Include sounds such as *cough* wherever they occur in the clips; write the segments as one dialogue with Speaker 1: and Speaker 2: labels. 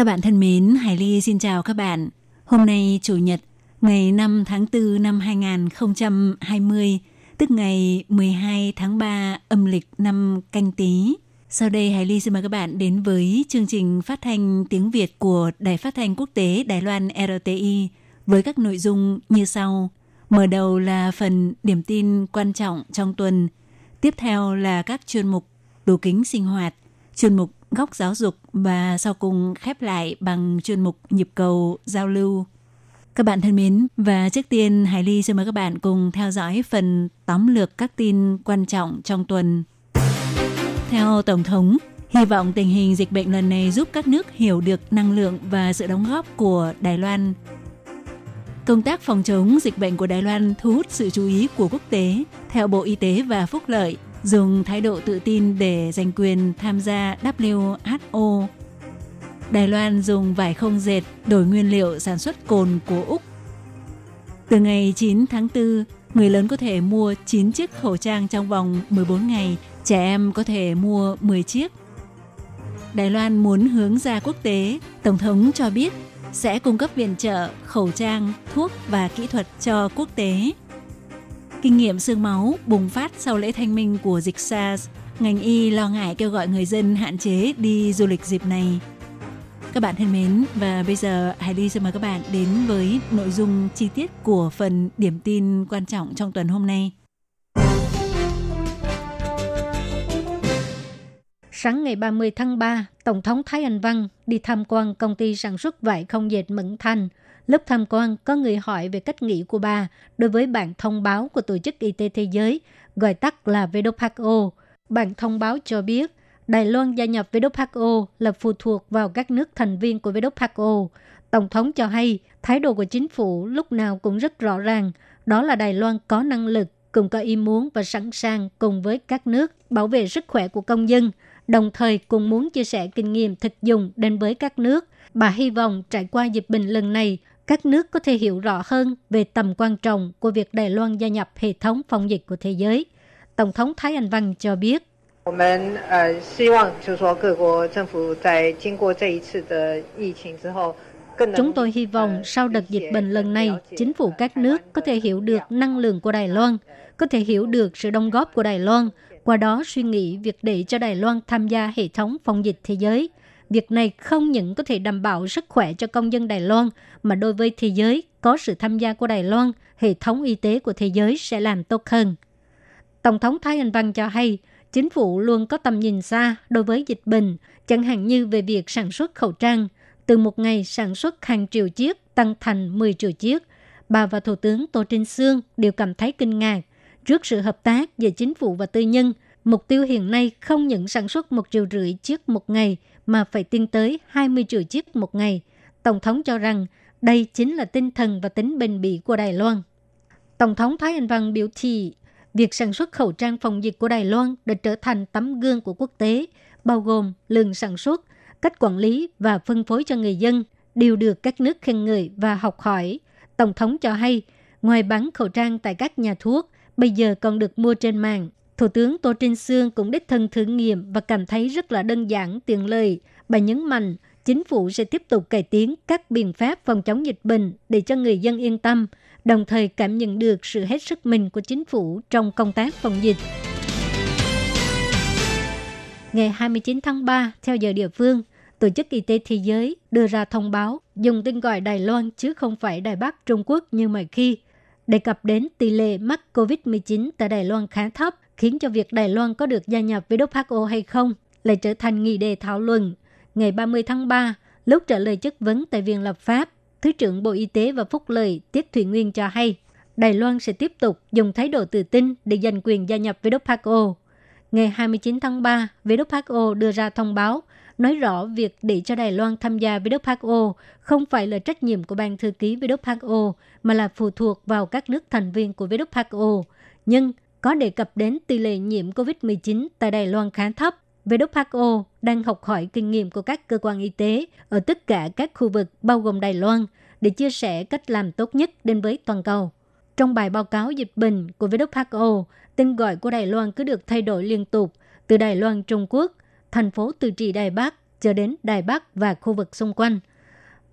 Speaker 1: Các bạn thân mến, Hải Ly xin chào các bạn. Hôm nay Chủ nhật, ngày 5 tháng 4 năm 2020, tức ngày 12 tháng 3 âm lịch năm canh tí. Sau đây Hải Ly xin mời các bạn đến với chương trình phát thanh tiếng Việt của Đài Phát thanh Quốc tế Đài Loan RTI với các nội dung như sau. Mở đầu là phần điểm tin quan trọng trong tuần. Tiếp theo là các chuyên mục đồ kính sinh hoạt, chuyên mục góc giáo dục và sau cùng khép lại bằng chuyên mục nhịp cầu giao lưu. Các bạn thân mến, và trước tiên Hải Ly xin mời các bạn cùng theo dõi phần tóm lược các tin quan trọng trong tuần. Theo Tổng thống, hy vọng tình hình dịch bệnh lần này giúp các nước hiểu được năng lượng và sự đóng góp của Đài Loan. Công tác phòng chống dịch bệnh của Đài Loan thu hút sự chú ý của quốc tế. Theo Bộ Y tế và Phúc lợi, dùng thái độ tự tin để giành quyền tham gia WHO. Đài Loan dùng vải không dệt đổi nguyên liệu sản xuất cồn của Úc. Từ ngày 9 tháng 4, người lớn có thể mua 9 chiếc khẩu trang trong vòng 14 ngày, trẻ em có thể mua 10 chiếc. Đài Loan muốn hướng ra quốc tế, Tổng thống cho biết sẽ cung cấp viện trợ, khẩu trang, thuốc và kỹ thuật cho quốc tế. Kinh nghiệm xương máu bùng phát sau lễ thanh minh của dịch SARS, ngành y lo ngại kêu gọi người dân hạn chế đi du lịch dịp này. Các bạn thân mến, và bây giờ Hải Ly xin mời các bạn đến với nội dung chi tiết của phần điểm tin quan trọng trong tuần hôm nay.
Speaker 2: Sáng ngày 30 tháng 3, Tổng thống Thái Anh Văn đi tham quan công ty sản xuất vải không dệt Mẫn Thanh. Lúc tham quan, có người hỏi về cách nghĩ của bà đối với bản thông báo của Tổ chức Y tế Thế giới, gọi tắt là WHO. Bản thông báo cho biết, Đài Loan gia nhập WHO là phụ thuộc vào các nước thành viên của WHO. Tổng thống cho hay, thái độ của chính phủ lúc nào cũng rất rõ ràng, đó là Đài Loan có năng lực, cùng có ý muốn và sẵn sàng cùng với các nước bảo vệ sức khỏe của công dân, đồng thời cùng muốn chia sẻ kinh nghiệm thực dụng đến với các nước. Bà hy vọng trải qua dịch bệnh lần này, các nước có thể hiểu rõ hơn về tầm quan trọng của việc Đài Loan gia nhập hệ thống phòng dịch của thế giới. Tổng thống Thái Anh Văn cho biết. Chúng tôi ờ, hy vọng sau đợt dịch bệnh lần này, chính phủ các nước có thể hiểu được năng lượng của Đài Loan, có thể hiểu được sự đóng góp của Đài Loan, qua đó suy nghĩ việc để cho Đài Loan tham gia hệ thống phòng dịch thế giới – Việc này không những có thể đảm bảo sức khỏe cho công dân Đài Loan, mà đối với thế giới, có sự tham gia của Đài Loan, hệ thống y tế của thế giới sẽ làm tốt hơn. Tổng thống Thái Anh Văn cho hay, chính phủ luôn có tầm nhìn xa đối với dịch bệnh, chẳng hạn như về việc sản xuất khẩu trang. Từ một ngày sản xuất hàng triệu chiếc tăng thành 10 triệu chiếc. Bà và Thủ tướng Tô Trinh Sương đều cảm thấy kinh ngạc. Trước sự hợp tác giữa chính phủ và tư nhân, mục tiêu hiện nay không những sản xuất một triệu rưỡi chiếc một ngày mà phải tiến tới 20 triệu chiếc một ngày. Tổng thống cho rằng đây chính là tinh thần và tính bền bỉ của Đài Loan. Tổng thống Thái Anh Văn biểu thị việc sản xuất khẩu trang phòng dịch của Đài Loan đã trở thành tấm gương của quốc tế, bao gồm lượng sản xuất, cách quản lý và phân phối cho người dân, đều được các nước khen ngợi và học hỏi. Tổng thống cho hay, ngoài bán khẩu trang tại các nhà thuốc, bây giờ còn được mua trên mạng. Thủ tướng Tô Trinh Sương cũng đích thân thử nghiệm và cảm thấy rất là đơn giản, tiện lợi. Bà nhấn mạnh, chính phủ sẽ tiếp tục cải tiến các biện pháp phòng chống dịch bệnh để cho người dân yên tâm, đồng thời cảm nhận được sự hết sức mình của chính phủ trong công tác phòng dịch. Ngày 29 tháng 3, theo giờ địa phương, Tổ chức Y tế Thế giới đưa ra thông báo dùng tên gọi Đài Loan chứ không phải Đài Bắc Trung Quốc như mọi khi, đề cập đến tỷ lệ mắc COVID-19 tại Đài Loan khá thấp, khiến cho việc Đài Loan có được gia nhập WHO hay không lại trở thành nghị đề thảo luận. Ngày 30 tháng 3, lúc trả lời chất vấn tại Viện Lập pháp, Thứ trưởng Bộ Y tế và Phúc lợi Tiết Thủy Nguyên cho hay, Đài Loan sẽ tiếp tục dùng thái độ tự tin để giành quyền gia nhập WHO. Ngày 29 tháng 3, WHO đưa ra thông báo nói rõ việc để cho Đài Loan tham gia WHO không phải là trách nhiệm của ban thư ký WHO mà là phụ thuộc vào các nước thành viên của WHO. Nhưng có đề cập đến tỷ lệ nhiễm COVID-19 tại Đài Loan khá thấp. WHO đang học hỏi kinh nghiệm của các cơ quan y tế ở tất cả các khu vực bao gồm Đài Loan để chia sẻ cách làm tốt nhất đến với toàn cầu. Trong bài báo cáo dịch bệnh của WHO, tên gọi của Đài Loan cứ được thay đổi liên tục từ Đài Loan Trung Quốc, thành phố tự trị Đài Bắc cho đến Đài Bắc và khu vực xung quanh.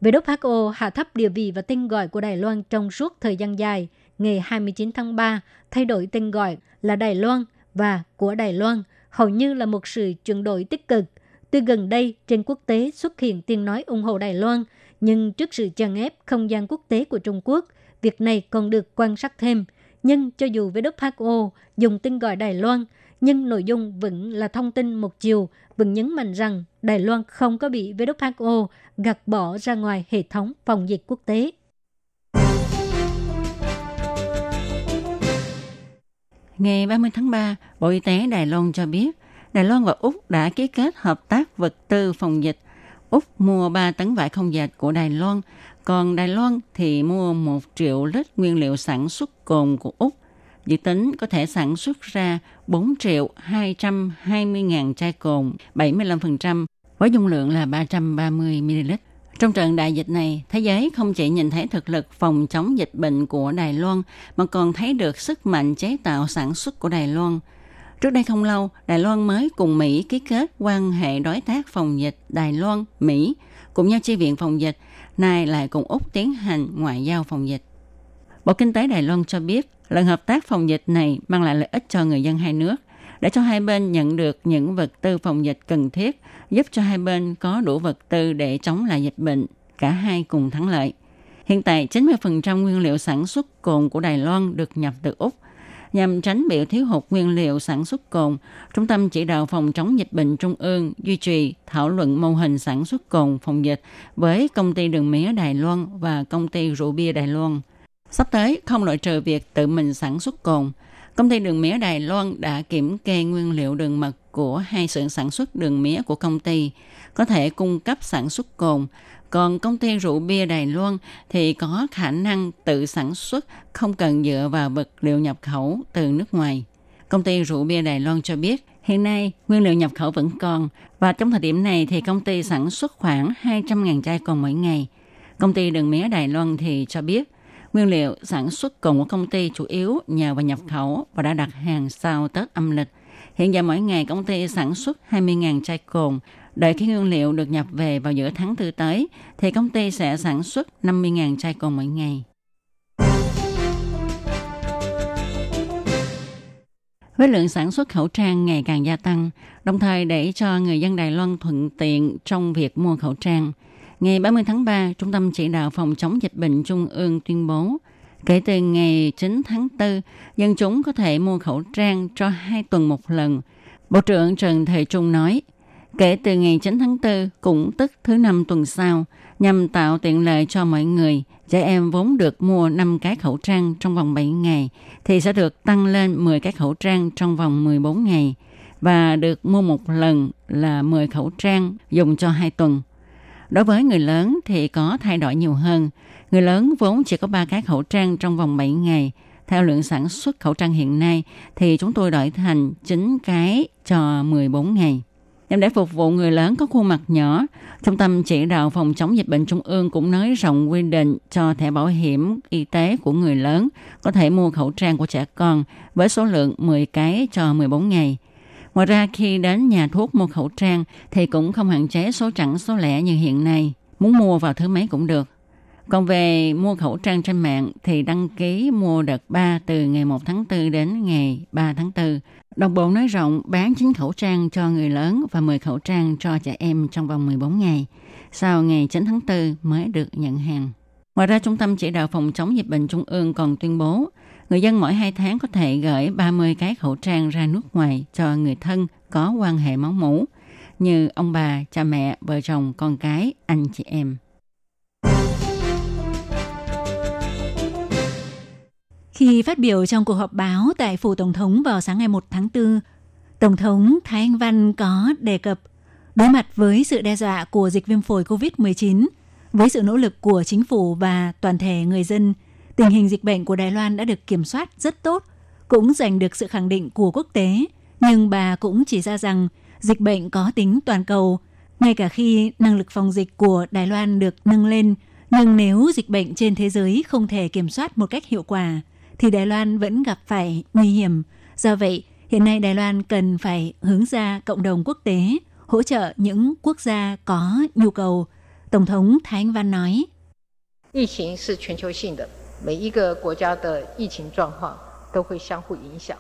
Speaker 2: WHO hạ thấp địa vị và tên gọi của Đài Loan trong suốt thời gian dài. Ngày 29 tháng 3, thay đổi tên gọi là Đài Loan và của Đài Loan, hầu như là một sự chuyển đổi tích cực. Tuy gần đây, trên quốc tế xuất hiện tiếng nói ủng hộ Đài Loan, nhưng trước sự chèn ép không gian quốc tế của Trung Quốc, việc này còn được quan sát thêm. Nhưng cho dù WHO dùng tên gọi Đài Loan, nhưng nội dung vẫn là thông tin một chiều, vẫn nhấn mạnh rằng Đài Loan không có bị WHO gạt bỏ ra ngoài hệ thống phòng dịch quốc tế.
Speaker 3: Ngày 30 tháng 3, Bộ Y tế Đài Loan cho biết, Đài Loan và Úc đã ký kết hợp tác vật tư phòng dịch. Úc mua 3 tấn vải không dệt của Đài Loan, còn Đài Loan thì mua 1 triệu lít nguyên liệu sản xuất cồn của Úc. Dự tính có thể sản xuất ra 4 triệu 220 ngàn chai cồn, 75%, với dung lượng là 330 ml. Trong trận đại dịch này, thế giới không chỉ nhìn thấy thực lực phòng chống dịch bệnh của Đài Loan, mà còn thấy được sức mạnh chế tạo sản xuất của Đài Loan. Trước đây không lâu, Đài Loan mới cùng Mỹ ký kết quan hệ đối tác phòng dịch Đài Loan, Mỹ, cùng nhau chi viện phòng dịch, nay lại cùng Úc tiến hành ngoại giao phòng dịch. Bộ Kinh tế Đài Loan cho biết, lần hợp tác phòng dịch này mang lại lợi ích cho người dân hai nước, để cho hai bên nhận được những vật tư phòng dịch cần thiết, giúp cho hai bên có đủ vật tư để chống lại dịch bệnh, cả hai cùng thắng lợi. Hiện tại, 90% nguyên liệu sản xuất cồn của Đài Loan được nhập từ Úc. Nhằm tránh bị thiếu hụt nguyên liệu sản xuất cồn, Trung tâm Chỉ đạo Phòng chống dịch bệnh Trung ương duy trì thảo luận mô hình sản xuất cồn phòng dịch với công ty đường mía Đài Loan và công ty rượu bia Đài Loan. Sắp tới, không loại trừ việc tự mình sản xuất cồn, Công ty đường mía Đài Loan đã kiểm kê nguyên liệu đường mật của hai xưởng sản xuất đường mía của công ty, có thể cung cấp sản xuất cồn. Còn công ty rượu bia Đài Loan thì có khả năng tự sản xuất, không cần dựa vào vật liệu nhập khẩu từ nước ngoài. Công ty rượu bia Đài Loan cho biết, hiện nay nguyên liệu nhập khẩu vẫn còn và trong thời điểm này thì công ty sản xuất khoảng 200.000 chai còn mỗi ngày. Công ty đường mía Đài Loan thì cho biết Nguyên liệu sản xuất cồn của công ty chủ yếu nhờ vào nhập khẩu và đã đặt hàng sau Tết âm lịch. Hiện giờ mỗi ngày công ty sản xuất 20.000 chai cồn. Đợi khi nguyên liệu được nhập về vào giữa tháng tư tới, thì công ty sẽ sản xuất 50.000 chai cồn mỗi ngày. Với lượng sản xuất khẩu trang ngày càng gia tăng, đồng thời để cho người dân Đài Loan thuận tiện trong việc mua khẩu trang – Ngày 30 tháng 3, Trung tâm Chỉ đạo Phòng chống dịch bệnh Trung ương tuyên bố, kể từ ngày 9 tháng 4, dân chúng có thể mua khẩu trang cho hai tuần một lần. Bộ trưởng Trần Thệ Trung nói, kể từ ngày 9 tháng 4, cũng tức thứ năm tuần sau, nhằm tạo tiện lợi cho mọi người, trẻ em vốn được mua 5 cái khẩu trang trong vòng 7 ngày, thì sẽ được tăng lên 10 cái khẩu trang trong vòng 14 ngày và được mua một lần là 10 khẩu trang dùng cho 2 tuần. Đối với người lớn thì có thay đổi nhiều hơn. Người lớn vốn chỉ có 3 cái khẩu trang trong vòng 7 ngày. Theo lượng sản xuất khẩu trang hiện nay thì chúng tôi đổi thành 9 cái cho 14 ngày. Nhằm để phục vụ người lớn có khuôn mặt nhỏ, Trung tâm chỉ đạo phòng chống dịch bệnh trung ương cũng nới rộng quy định cho thẻ bảo hiểm y tế của người lớn có thể mua khẩu trang của trẻ con với số lượng 10 cái cho 14 ngày. Ngoài ra khi đến nhà thuốc mua khẩu trang thì cũng không hạn chế số chẵn số lẻ như hiện nay. Muốn mua vào thứ mấy cũng được. Còn về mua khẩu trang trên mạng thì đăng ký mua đợt 3 từ ngày 1 tháng 4 đến ngày 3 tháng 4. Đồng bộ nói rộng bán 9 khẩu trang cho người lớn và 10 khẩu trang cho trẻ em trong vòng 14 ngày. Sau ngày 9 tháng 4 mới được nhận hàng. Ngoài ra, Trung tâm Chỉ đạo Phòng chống dịch bệnh Trung ương còn tuyên bố người dân mỗi 2 tháng có thể gửi 30 cái khẩu trang ra nước ngoài cho người thân có quan hệ máu mủ, như ông bà, cha mẹ, vợ chồng, con cái, anh chị em.
Speaker 1: Khi phát biểu trong cuộc họp báo tại Phủ Tổng thống vào sáng ngày 1 tháng 4, Tổng thống Thái Anh Văn có đề cập Đối mặt với sự đe dọa của dịch viêm phổi COVID-19, với sự nỗ lực của chính phủ và toàn thể người dân, tình hình dịch bệnh của Đài Loan đã được kiểm soát rất tốt, cũng giành được sự khẳng định của quốc tế. Nhưng bà cũng chỉ ra rằng dịch bệnh có tính toàn cầu. Ngay cả khi năng lực phòng dịch của Đài Loan được nâng lên, nhưng nếu dịch bệnh trên thế giới không thể kiểm soát một cách hiệu quả, thì Đài Loan vẫn gặp phải nguy hiểm. Do vậy, hiện nay Đài Loan cần phải hướng ra cộng đồng quốc tế, hỗ trợ những quốc gia có nhu cầu. Tổng thống Thái Anh Văn nói.
Speaker 4: Dịch 每一个国家的疫情状况都会相互影响。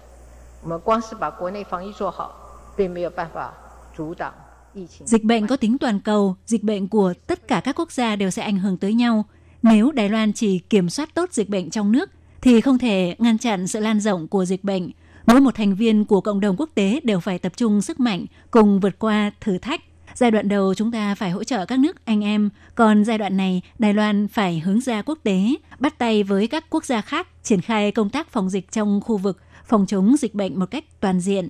Speaker 4: 我们光是把国内防疫做好，并没有办法阻挡
Speaker 1: Dịch bệnh có tính toàn cầu, dịch bệnh của tất cả các quốc gia đều sẽ ảnh hưởng tới nhau. Nếu Đài Loan chỉ kiểm soát tốt dịch bệnh trong nước, thì không thể ngăn chặn sự lan rộng của dịch bệnh. Mỗi một thành viên của cộng đồng quốc tế đều phải tập trung sức mạnh cùng vượt qua thử thách. Giai đoạn đầu chúng ta phải hỗ trợ các nước anh em, còn giai đoạn này Đài Loan phải hướng ra quốc tế, bắt tay với các quốc gia khác triển khai công tác phòng dịch trong khu vực, phòng chống dịch bệnh một cách toàn diện.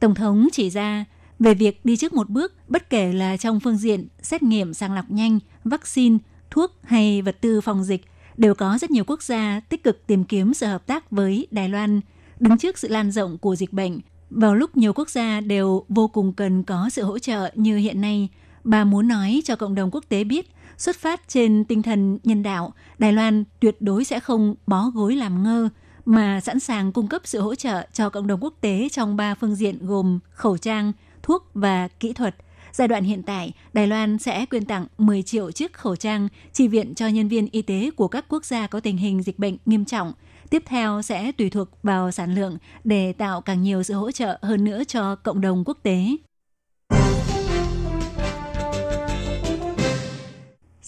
Speaker 1: Tổng thống chỉ ra, về việc đi trước một bước, bất kể là trong phương diện xét nghiệm sàng lọc nhanh, vaccine, thuốc hay vật tư phòng dịch, đều có rất nhiều quốc gia tích cực tìm kiếm sự hợp tác với Đài Loan, đứng trước sự lan rộng của dịch bệnh. Vào lúc nhiều quốc gia đều vô cùng cần có sự hỗ trợ như hiện nay, bà muốn nói cho cộng đồng quốc tế biết, xuất phát trên tinh thần nhân đạo, Đài Loan tuyệt đối sẽ không bó gối làm ngơ, mà sẵn sàng cung cấp sự hỗ trợ cho cộng đồng quốc tế trong ba phương diện gồm khẩu trang, thuốc và kỹ thuật. Giai đoạn hiện tại, Đài Loan sẽ quyên tặng 10 triệu chiếc khẩu trang chi viện cho nhân viên y tế của các quốc gia có tình hình dịch bệnh nghiêm trọng. Tiếp theo sẽ tùy thuộc vào sản lượng để tạo càng nhiều sự hỗ trợ hơn nữa cho cộng đồng quốc tế.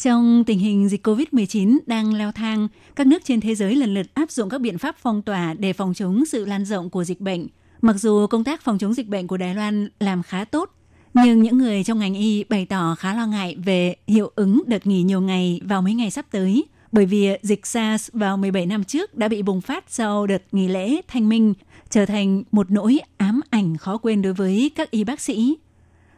Speaker 1: Trong tình hình dịch COVID-19 đang leo thang, các nước trên thế giới lần lượt áp dụng các biện pháp phong tỏa để phòng chống sự lan rộng của dịch bệnh. Mặc dù công tác phòng chống dịch bệnh của Đài Loan làm khá tốt, nhưng những người trong ngành y bày tỏ khá lo ngại về hiệu ứng đợt nghỉ nhiều ngày vào mấy ngày sắp tới. Bởi vì dịch SARS vào 17 năm trước đã bị bùng phát sau đợt nghỉ lễ thanh minh, trở thành một nỗi ám ảnh khó quên đối với các y bác sĩ.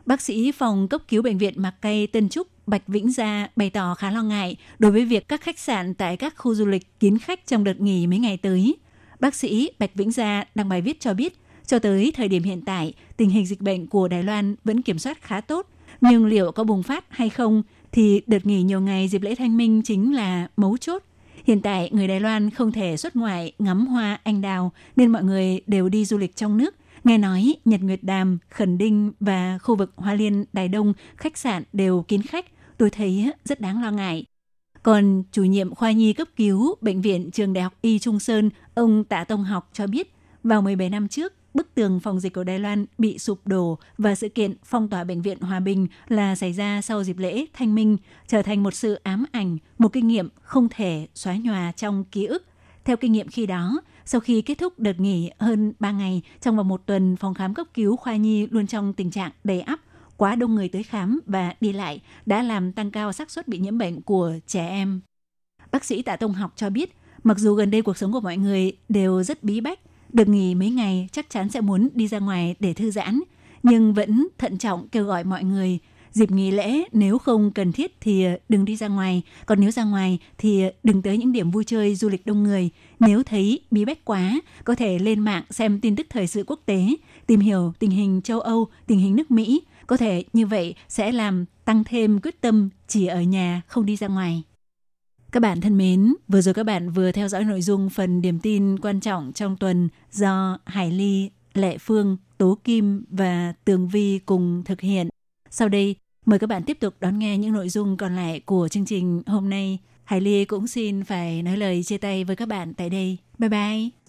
Speaker 1: Bác sĩ phòng cấp cứu bệnh viện Mạc Cây Tân Trúc Bạch Vĩnh Gia bày tỏ khá lo ngại đối với việc các khách sạn tại các khu du lịch kín khách trong đợt nghỉ mấy ngày tới. Bác sĩ Bạch Vĩnh Gia đăng bài viết cho biết, cho tới thời điểm hiện tại, tình hình dịch bệnh của Đài Loan vẫn kiểm soát khá tốt, nhưng liệu có bùng phát hay không thì đợt nghỉ nhiều ngày dịp lễ thanh minh chính là mấu chốt. Hiện tại, người Đài Loan không thể xuất ngoại ngắm hoa anh đào nên mọi người đều đi du lịch trong nước. Nghe nói Nhật Nguyệt Đàm, Khẩn Đinh và khu vực Hoa Liên, Đài Đông, khách sạn đều kín khách. Tôi thấy rất đáng lo ngại. Còn chủ nhiệm khoa nhi cấp cứu Bệnh viện Trường Đại học Y Trung Sơn, ông Tạ Tông Học cho biết, vào 17 năm trước, bức tường phòng dịch của Đài Loan bị sụp đổ và sự kiện phong tỏa bệnh viện Hòa Bình là xảy ra sau dịp lễ Thanh Minh, trở thành một sự ám ảnh, một kinh nghiệm không thể xóa nhòa trong ký ức. Theo kinh nghiệm khi đó, sau khi kết thúc đợt nghỉ hơn 3 ngày, trong vòng một tuần, phòng khám cấp cứu khoa nhi luôn trong tình trạng đầy ắp, quá đông người tới khám và đi lại đã làm tăng cao xác suất bị nhiễm bệnh của trẻ em. Bác sĩ Tạ Tông Học cho biết, mặc dù gần đây cuộc sống của mọi người đều rất bí bách, được nghỉ mấy ngày chắc chắn sẽ muốn đi ra ngoài để thư giãn, nhưng vẫn thận trọng kêu gọi mọi người dịp nghỉ lễ nếu không cần thiết thì đừng đi ra ngoài, còn nếu ra ngoài thì đừng tới những điểm vui chơi du lịch đông người. Nếu thấy bí bách quá, có thể lên mạng xem tin tức thời sự quốc tế, tìm hiểu tình hình châu Âu, tình hình nước Mỹ. Có thể như vậy sẽ làm tăng thêm quyết tâm chỉ ở nhà không đi ra ngoài. Các bạn thân mến, vừa rồi các bạn vừa theo dõi nội dung phần điểm tin quan trọng trong tuần do Hải Ly, Lệ Phương, Tố Kim và Tường Vi cùng thực hiện. Sau đây, mời các bạn tiếp tục đón nghe những nội dung còn lại của chương trình hôm nay. Hải Ly cũng xin phải nói lời chia tay với các bạn tại đây. Bye bye!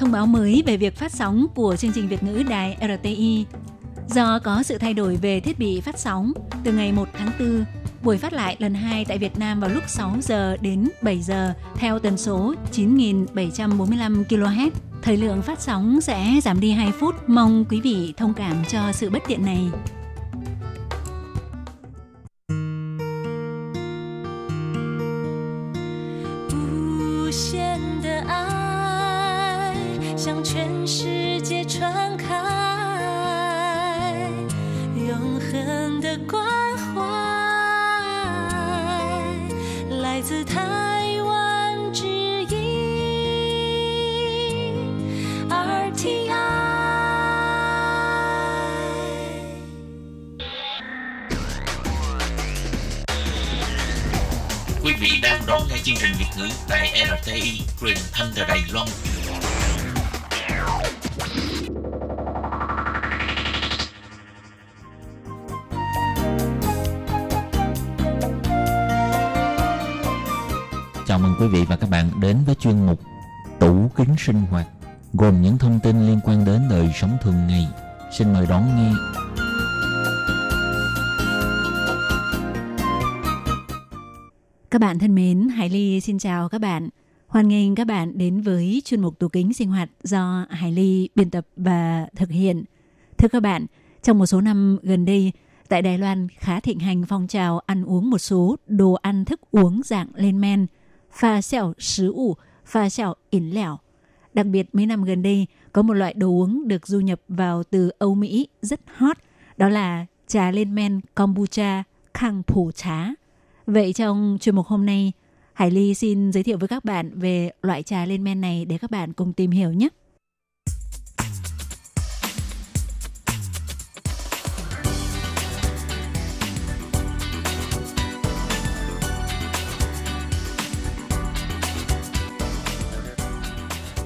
Speaker 1: thông báo mới về việc phát sóng của chương trình Việt ngữ đài RTI. Do có sự thay đổi về thiết bị phát sóng, từ ngày 1 tháng 4, buổi phát lại lần 2 tại Việt Nam vào lúc 6 giờ đến 7 giờ theo tần số 9.745 kHz. Thời lượng phát sóng sẽ giảm đi 2 phút, mong quý vị thông cảm cho sự bất tiện này.
Speaker 5: Hãy 向全世界传开，永恒的关怀来自台湾之音 RTI。
Speaker 6: Quý vị đang đón nghe chương trình Việt ngữ tại RTI truyền thanh từ Đài Loan. Quý vị và các bạn đến với chuyên mục Tủ kính sinh hoạt gồm những thông tin liên quan đến đời sống thường ngày. Xin mời đón nghe.
Speaker 1: Các bạn thân mến, Hải Ly xin chào các bạn. Hoan nghênh các bạn đến với chuyên mục tủ kính sinh hoạt do Hải Ly biên tập và thực hiện. Thưa các bạn, trong một số năm gần đây, tại Đài Loan khá thịnh hành phong trào ăn uống một số đồ ăn thức uống dạng lên men, pha xẻo sứ pha xẻo ỉn. Đặc biệt mấy năm gần đây, có một loại đồ uống được du nhập vào từ Âu Mỹ rất hot, đó là trà lên men kombucha khang phủ trá. Vậy trong chuyên mục hôm nay, Hải Ly xin giới thiệu với các bạn về loại trà lên men này để các bạn cùng tìm hiểu nhé.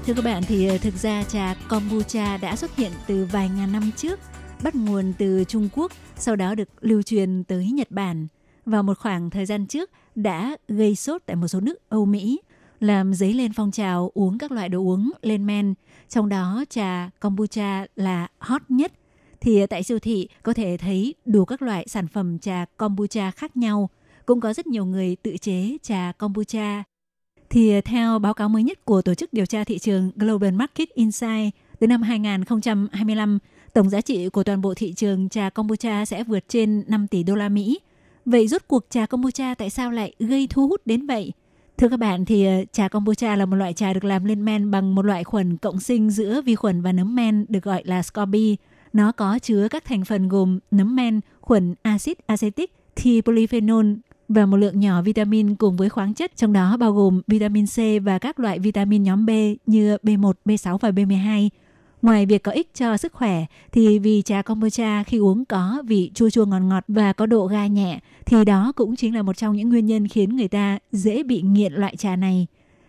Speaker 1: Thưa các bạn thì ờ, thực ra trà kombucha đã xuất hiện từ vài ngàn năm trước, bắt nguồn từ Trung Quốc, sau đó được lưu truyền tới Nhật Bản. Vào một khoảng thời gian trước đã gây sốt tại một số nước Âu Mỹ, làm dấy lên phong trào uống các loại đồ uống lên men, trong đó trà kombucha là hot nhất. Thì ờ, tại siêu thị có thể thấy đủ các loại sản phẩm trà kombucha khác nhau. Cũng có rất nhiều người tự chế trà kombucha thì ờ, theo báo cáo mới nhất của Tổ chức Điều tra Thị trường Global Market Insight, từ năm 2025, tổng giá trị của toàn bộ thị trường trà kombucha sẽ vượt trên 5 tỷ đô la Mỹ. Vậy rốt cuộc trà kombucha tại sao lại gây thu hút đến vậy? Thưa các bạn, thì ờ, trà kombucha là một loại trà được làm lên men bằng một loại khuẩn cộng sinh giữa vi khuẩn và nấm men được gọi là SCOBY. Nó có chứa các thành phần gồm nấm men, khuẩn axit acetic, thi polyphenol và một lượng nhỏ vitamin cùng với khoáng chất trong đó bao gồm vitamin C và các loại vitamin nhóm B như B1, B6 và B12. Ngoài việc có ích cho sức khỏe thì vì trà kombucha khi uống có vị chua chua ngọt ngọt và có độ ga nhẹ thì đó cũng chính là một trong những nguyên nhân khiến người ta dễ bị nghiện loại trà này.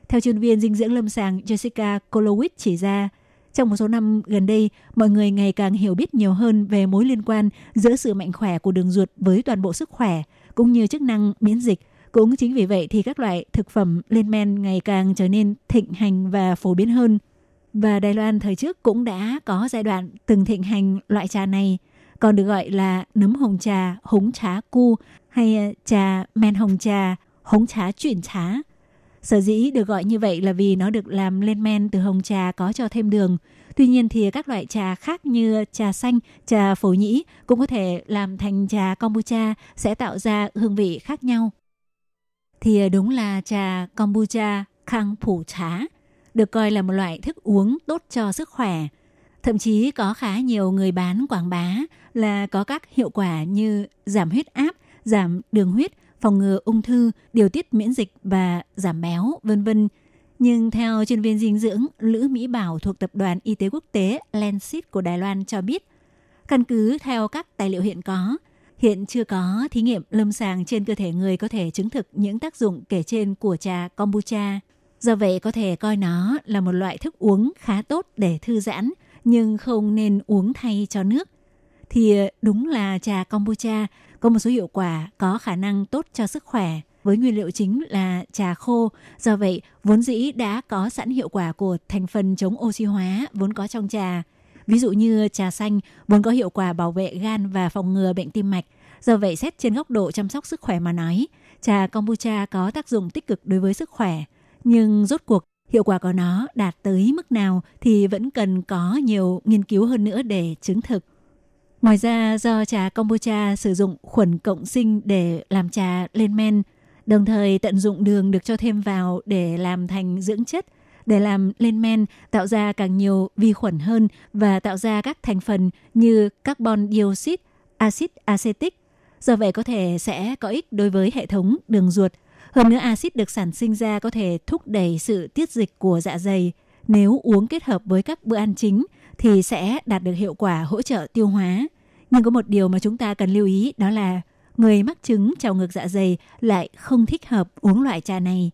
Speaker 1: Theo chuyên viên dinh dưỡng lâm sàng Jessica Kolowitz chỉ ra, trong một số năm gần đây, mọi người ngày càng hiểu biết nhiều hơn về mối liên quan giữa sự mạnh khỏe của đường ruột với toàn bộ sức khỏe, cũng như chức năng miễn dịch. Cũng chính vì vậy thì các loại thực phẩm lên men ngày càng trở nên thịnh hành và phổ biến hơn. Và Đài Loan thời trước cũng đã có giai đoạn từng thịnh hành loại trà này, còn được gọi là nấm hồng trà, hống trá cu hay ờ, trà men hồng trà, hống trá chuyển trá. Sở dĩ được gọi như vậy là vì nó được làm lên men từ hồng trà có cho thêm đường. Tuy nhiên thì các loại trà khác như trà xanh, trà phổ nhĩ cũng có thể làm thành trà kombucha sẽ tạo ra hương vị khác nhau. Thì ờ, đúng là trà kombucha khang phủ trá được coi là một loại thức uống tốt cho sức khỏe. Thậm chí có khá nhiều người bán quảng bá là có các hiệu quả như giảm huyết áp, giảm đường huyết, phòng ngừa ung thư, điều tiết miễn dịch và giảm béo, vân vân. Nhưng theo chuyên viên dinh dưỡng Lữ Mỹ Bảo thuộc Tập đoàn Y tế Quốc tế Lancet của Đài Loan cho biết, căn cứ theo các tài liệu hiện có, hiện chưa có thí nghiệm lâm sàng trên cơ thể người có thể chứng thực những tác dụng kể trên của trà kombucha. Do vậy có thể coi nó là một loại thức uống khá tốt để thư giãn, nhưng không nên uống thay cho nước. Thì đúng là trà kombucha có một số hiệu quả có khả năng tốt cho sức khỏe với nguyên liệu chính là trà khô. Do vậy, vốn dĩ đã có sẵn hiệu quả của thành phần chống oxy hóa vốn có trong trà. Ví dụ như trà xanh vốn có hiệu quả bảo vệ gan và phòng ngừa bệnh tim mạch. Do vậy, xét trên góc độ chăm sóc sức khỏe mà nói, trà kombucha có tác dụng tích cực đối với sức khỏe. Nhưng rốt cuộc, hiệu quả của nó đạt tới mức nào thì vẫn cần có nhiều nghiên cứu hơn nữa để chứng thực. Ngoài ra, do trà kombucha sử dụng khuẩn cộng sinh để làm trà lên men, Đồng thời tận dụng đường được cho thêm vào để làm thành dưỡng chất, để làm lên men, tạo ra càng nhiều vi khuẩn hơn và tạo ra các thành phần như carbon dioxide, axit acetic. Do vậy có thể sẽ có ích đối với hệ thống đường ruột. Hơn nữa axit được sản sinh ra có thể thúc đẩy sự tiết dịch của dạ dày. Nếu uống kết hợp với các bữa ăn chính thì sẽ đạt được hiệu quả hỗ trợ tiêu hóa. Nhưng có một điều mà chúng ta cần lưu ý đó là người mắc chứng trào ngược dạ dày lại không thích hợp uống loại trà này.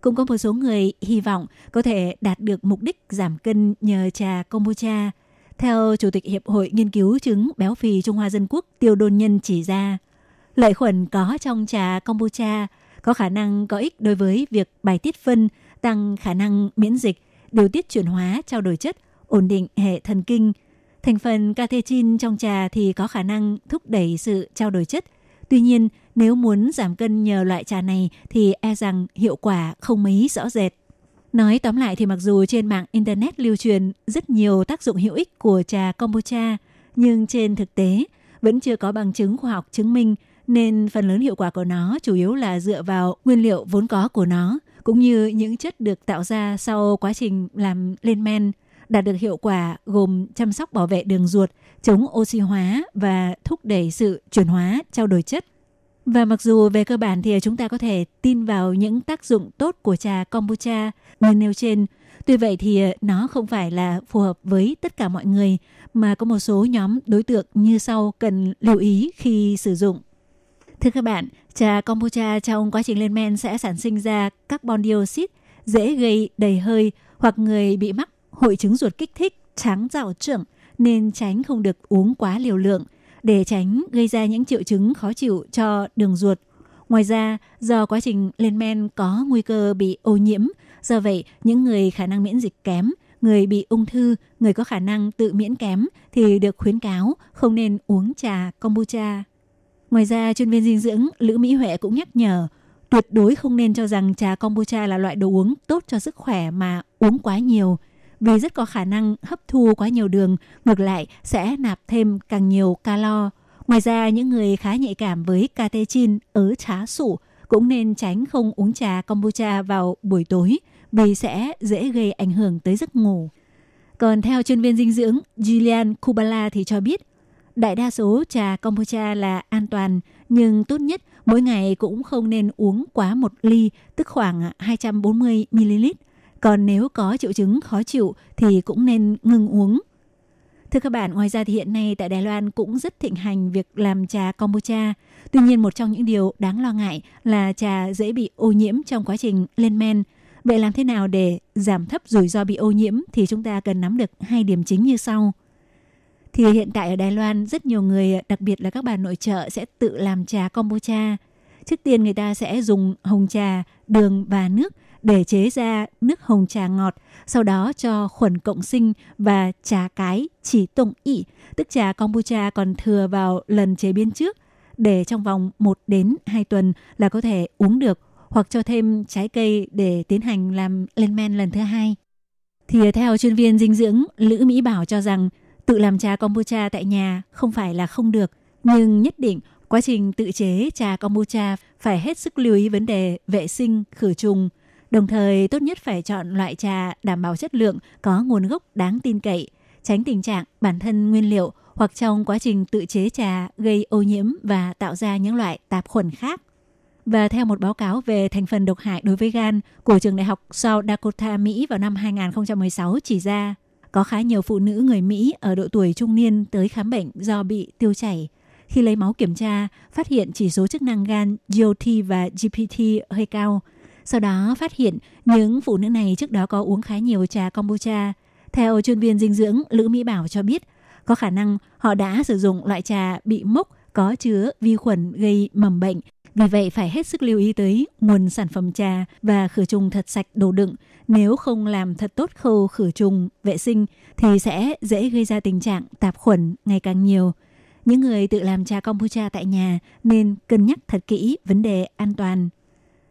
Speaker 1: Cũng có một số người hy vọng có thể đạt được mục đích giảm cân nhờ trà kombucha. Theo Chủ tịch Hiệp hội Nghiên cứu chứng béo phì Trung Hoa Dân Quốc Tiêu Đôn Nhân chỉ ra, lợi khuẩn có trong trà kombucha có khả năng có ích đối với việc bài tiết phân, tăng khả năng miễn dịch, điều tiết chuyển hóa, trao đổi chất, ổn định hệ thần kinh. Thành phần catechin trong trà thì có khả năng thúc đẩy sự trao đổi chất. Tuy nhiên, nếu muốn giảm cân nhờ loại trà này thì e rằng hiệu quả không mấy rõ rệt. Nói tóm lại thì mặc dù trên mạng Internet lưu truyền rất nhiều tác dụng hữu ích của trà kombucha, nhưng trên thực tế vẫn chưa có bằng chứng khoa học chứng minh nên phần lớn hiệu quả của nó chủ yếu là dựa vào nguyên liệu vốn có của nó cũng như những chất được tạo ra sau quá trình làm lên men đạt được hiệu quả gồm chăm sóc bảo vệ đường ruột, chống oxy hóa và thúc đẩy sự chuyển hóa, trao đổi chất. Và mặc dù về cơ bản thì chúng ta có thể tin vào những tác dụng tốt của trà kombucha như nêu trên, tuy vậy thì nó không phải là phù hợp với tất cả mọi người mà có một số nhóm đối tượng như sau cần lưu ý khi sử dụng. Thưa các bạn, trà kombucha trong quá trình lên men sẽ sản sinh ra carbon dioxide dễ gây đầy hơi hoặc người bị mắc hội chứng ruột kích thích tráng dạo trưởng nên tránh không được uống quá liều lượng để tránh gây ra những triệu chứng khó chịu cho đường ruột. Ngoài ra, do quá trình lên men có nguy cơ bị ô nhiễm, do vậy những người khả năng miễn dịch kém, người bị ung thư, người có khả năng tự miễn kém thì được khuyến cáo không nên uống trà kombucha. Ngoài ra, chuyên viên dinh dưỡng Lữ Mỹ Huệ cũng nhắc nhở tuyệt đối không nên cho rằng trà kombucha là loại đồ uống tốt cho sức khỏe mà uống quá nhiều vì rất có khả năng hấp thu quá nhiều đường, ngược lại sẽ nạp thêm càng nhiều calo. Ngoài ra, những người khá nhạy cảm với catechin, ớ trá sủ cũng nên tránh không uống trà kombucha vào buổi tối vì sẽ dễ gây ảnh hưởng tới giấc ngủ. Còn theo chuyên viên dinh dưỡng Julian Kubala thì cho biết, đại đa số trà kombucha là an toàn, nhưng tốt nhất mỗi ngày cũng không nên uống quá một ly, tức khoảng 240 ml còn nếu có triệu chứng khó chịu thì cũng nên ngừng uống. Thưa các bạn, ngoài ra thì hiện nay tại Đài Loan cũng rất thịnh hành việc làm trà kombucha. Tuy nhiên một trong những điều đáng lo ngại là trà dễ bị ô nhiễm trong quá trình lên men. Vậy làm thế nào để giảm thấp rủi ro bị ô nhiễm thì chúng ta cần nắm được hai điểm chính như sau. Thì hiện tại ở Đài Loan rất nhiều người, đặc biệt là các bà nội trợ sẽ tự làm trà kombucha. Trước tiên người ta sẽ dùng hồng trà, đường và nước để chế ra nước hồng trà ngọt, sau đó cho khuẩn cộng sinh và trà cái chỉ tụng ị, tức trà kombucha còn thừa vào lần chế biến trước, để trong vòng 1 đến 2 tuần là có thể uống được hoặc cho thêm trái cây để tiến hành làm lên men lần thứ hai. Thì theo chuyên viên dinh dưỡng Lữ Mỹ Bảo cho rằng tự làm trà kombucha tại nhà không phải là không được, nhưng nhất định quá trình tự chế trà kombucha phải hết sức lưu ý vấn đề vệ sinh, khử trùng, Đồng thời tốt nhất phải chọn loại trà đảm bảo chất lượng, có nguồn gốc đáng tin cậy, tránh tình trạng bản thân nguyên liệu hoặc trong quá trình tự chế trà gây ô nhiễm và tạo ra những loại tạp khuẩn khác. Và theo một báo cáo về thành phần độc hại đối với gan của trường đại học South Dakota, Mỹ vào năm 2016 chỉ ra, có khá nhiều phụ nữ người Mỹ ở độ tuổi trung niên tới khám bệnh do bị tiêu chảy. Khi lấy máu kiểm tra, phát hiện chỉ số chức năng gan GOT và GPT hơi cao – sau đó phát hiện những phụ nữ này trước đó có uống khá nhiều trà kombucha. Theo chuyên viên dinh dưỡng Lữ Mỹ Bảo cho biết, có khả năng họ đã sử dụng loại trà bị mốc có chứa vi khuẩn gây mầm bệnh. Vì vậy phải hết sức lưu ý tới nguồn sản phẩm trà và khử trùng thật sạch đồ đựng. Nếu không làm thật tốt khâu khử trùng, vệ sinh thì sẽ dễ gây ra tình trạng tạp khuẩn ngày càng nhiều. Những người tự làm trà kombucha tại nhà nên cân nhắc thật kỹ vấn đề an toàn.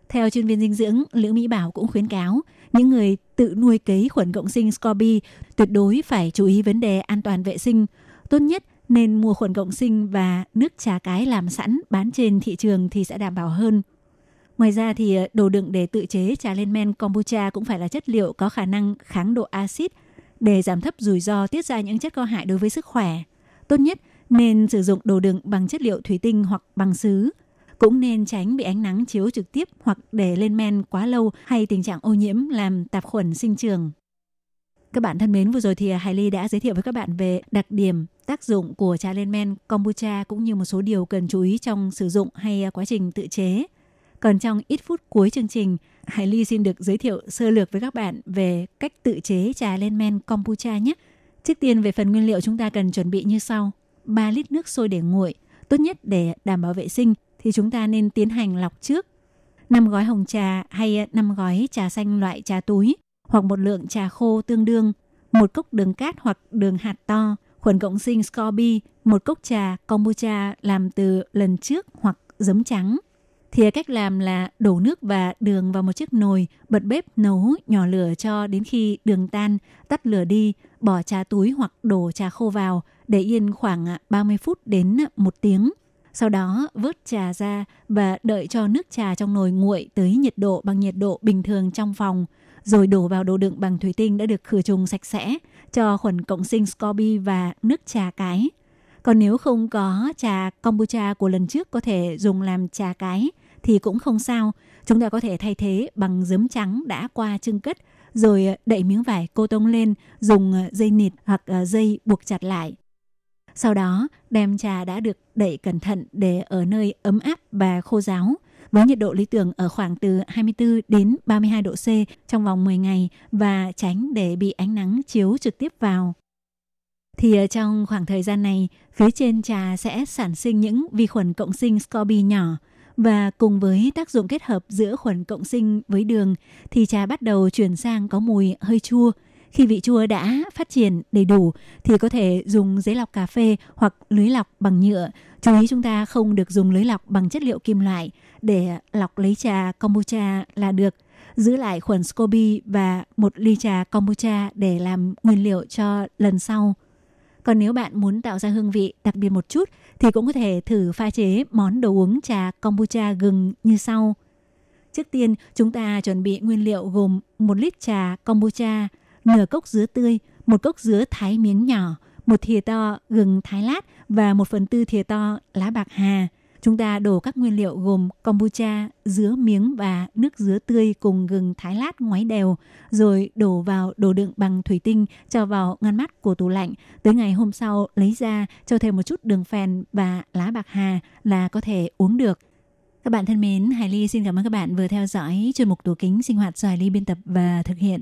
Speaker 1: Theo chuyên viên dinh dưỡng, Lữ Mỹ Bảo cũng khuyến cáo những người tự nuôi cấy khuẩn cộng sinh Scorby tuyệt đối phải chú ý vấn đề an toàn vệ sinh. Tốt nhất nên mua khuẩn cộng sinh và nước trà cái làm sẵn bán trên thị trường thì sẽ đảm bảo hơn. Ngoài ra thì ờ, đồ đựng để tự chế trà lên men kombucha cũng phải là chất liệu có khả năng kháng độ axit để giảm thấp rủi ro tiết ra những chất có hại đối với sức khỏe. Tốt nhất nên sử dụng đồ đựng bằng chất liệu thủy tinh hoặc bằng sứ. Cũng nên tránh bị ánh nắng chiếu trực tiếp hoặc để lên men quá lâu hay tình trạng ô nhiễm làm tạp khuẩn sinh trường. Các bạn thân mến, vừa rồi thì Hải Ly đã giới thiệu với các bạn về đặc điểm, tác dụng của trà lên men kombucha cũng như một số điều cần chú ý trong sử dụng hay quá trình tự chế. Còn trong ít phút cuối chương trình, Hải Ly xin được giới thiệu sơ lược với các bạn về cách tự chế trà lên men kombucha nhé. Trước tiên về phần nguyên liệu chúng ta cần chuẩn bị như sau. 3 lít nước sôi để nguội. Tốt nhất để đảm bảo vệ sinh thì chúng ta nên tiến hành lọc trước. 5 gói hồng trà hay 5 gói trà xanh loại trà túi hoặc một lượng trà khô tương đương, một cốc đường cát hoặc đường hạt to, khuẩn cộng sinh Scorby, một cốc trà kombucha làm từ lần trước hoặc giấm trắng. Thì cách làm là đổ nước và đường vào một chiếc nồi, bật bếp nấu nhỏ lửa cho đến khi đường tan, tắt lửa đi, bỏ trà túi hoặc đổ trà khô vào, để yên khoảng 30 phút đến 1 tiếng. Sau đó vớt trà ra và đợi cho nước trà trong nồi nguội tới nhiệt độ bằng nhiệt độ bình thường trong phòng, rồi đổ vào đồ đựng bằng thủy tinh đã được khử trùng sạch sẽ, cho khuẩn cộng sinh scoby và nước trà cái. Còn nếu không có trà kombucha của lần trước có thể dùng làm trà cái thì cũng không sao. Chúng ta có thể thay thế bằng giấm trắng đã qua trưng cất rồi đậy miếng vải cô tông lên, dùng dây nịt hoặc ờ, dây buộc chặt lại. Sau đó, đem trà đã được đậy cẩn thận để ở nơi ấm áp và khô ráo, với nhiệt độ lý tưởng ở khoảng từ 24 đến 32 độ C trong vòng 10 ngày và tránh để bị ánh nắng chiếu trực tiếp vào. Thì trong khoảng thời gian này, phía trên trà sẽ sản sinh những vi khuẩn cộng sinh scoby nhỏ và cùng với tác dụng kết hợp giữa khuẩn cộng sinh với đường thì trà bắt đầu chuyển sang có mùi hơi chua. Khi vị chua đã phát triển đầy đủ thì có thể dùng giấy lọc cà phê hoặc lưới lọc bằng nhựa. Chú ý chúng ta không được dùng lưới lọc bằng chất liệu kim loại để lọc lấy trà kombucha là được. Giữ lại khuẩn SCOBY và một ly trà kombucha để làm nguyên liệu cho lần sau. Còn nếu bạn muốn tạo ra hương vị đặc biệt một chút thì cũng có thể thử pha chế món đồ uống trà kombucha gừng như sau. Trước tiên, chúng ta chuẩn bị nguyên liệu gồm một lít trà kombucha, nửa cốc dứa tươi, một cốc dứa thái miếng nhỏ, một thìa to gừng thái lát và một phần tư thìa to lá bạc hà. Chúng ta đổ các nguyên liệu gồm kombucha, dứa miếng và nước dứa tươi cùng gừng thái lát ngoái đều, rồi đổ vào đồ đựng bằng thủy tinh cho vào ngăn mát của tủ lạnh. Tới ngày hôm sau lấy ra, cho thêm một chút đường phèn và lá bạc hà là có thể uống được. Các bạn thân mến, Hải Ly xin cảm ơn các bạn vừa theo dõi chuyên mục tủ kính sinh hoạt do Hải Ly biên tập và thực hiện.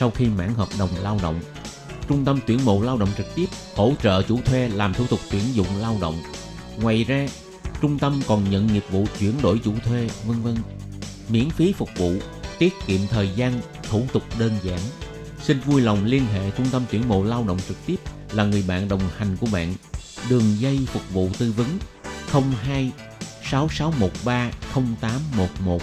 Speaker 6: sau khi mãn hợp đồng lao động. Trung tâm tuyển mộ lao động trực tiếp hỗ trợ chủ thuê làm thủ tục tuyển dụng lao động. Ngoài ra, trung tâm còn nhận nghiệp vụ chuyển đổi chủ thuê, vân vân. Miễn phí phục vụ, tiết kiệm thời gian, thủ tục đơn giản. Xin vui lòng liên hệ trung tâm tuyển mộ lao động trực tiếp là người bạn đồng hành của bạn. Đường dây phục vụ tư vấn 02 6613 0811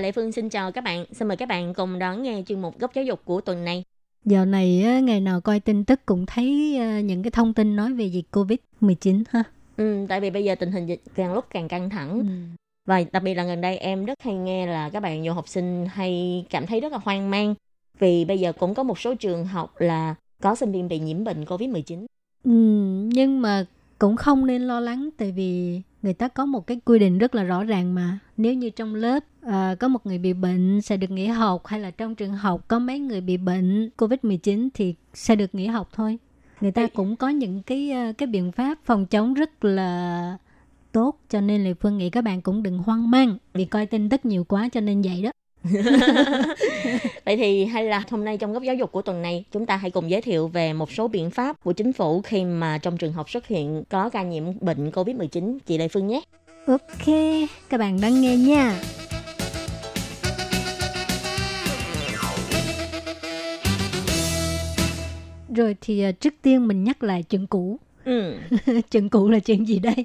Speaker 7: Lệ Phương xin chào các bạn. Xin mời các bạn cùng đón nghe chuyên mục góc giáo dục của tuần này.
Speaker 2: Dạo này ngày nào coi tin tức cũng thấy những cái thông tin nói về dịch Covid-19 ha.
Speaker 7: Ừ, tại vì bây giờ tình hình dịch càng lúc càng căng thẳng. Và đặc biệt là gần đây em rất hay nghe là các bạn nhiều học sinh hay cảm thấy rất là hoang mang vì bây giờ cũng có một số trường học là có sinh viên bị nhiễm bệnh Covid-19.
Speaker 2: Ừ, nhưng mà cũng không nên lo lắng tại vì người ta có một cái quy định rất là rõ ràng mà nếu như trong lớp à, có một người bị bệnh sẽ được nghỉ học hay là trong trường học có mấy người bị bệnh Covid-19 thì sẽ được nghỉ học thôi. Người ta cũng có những cái ờ, cái biện pháp phòng chống rất là tốt cho nên là Phương nghĩ các bạn cũng đừng hoang mang vì coi tin tức nhiều quá cho nên vậy đó. *laughs*
Speaker 7: Vậy thì hay là hôm nay trong góc giáo dục của tuần này chúng ta hãy cùng giới thiệu về một số biện pháp của chính phủ khi mà trong trường học xuất hiện có ca nhiễm bệnh Covid-19 chị Lê Phương nhé.
Speaker 2: Ok, các bạn đang nghe nha. Rồi thì à, trước tiên mình nhắc lại chuyện cũ.
Speaker 7: Ừ. *laughs*
Speaker 2: chuyện cũ là chuyện gì đây?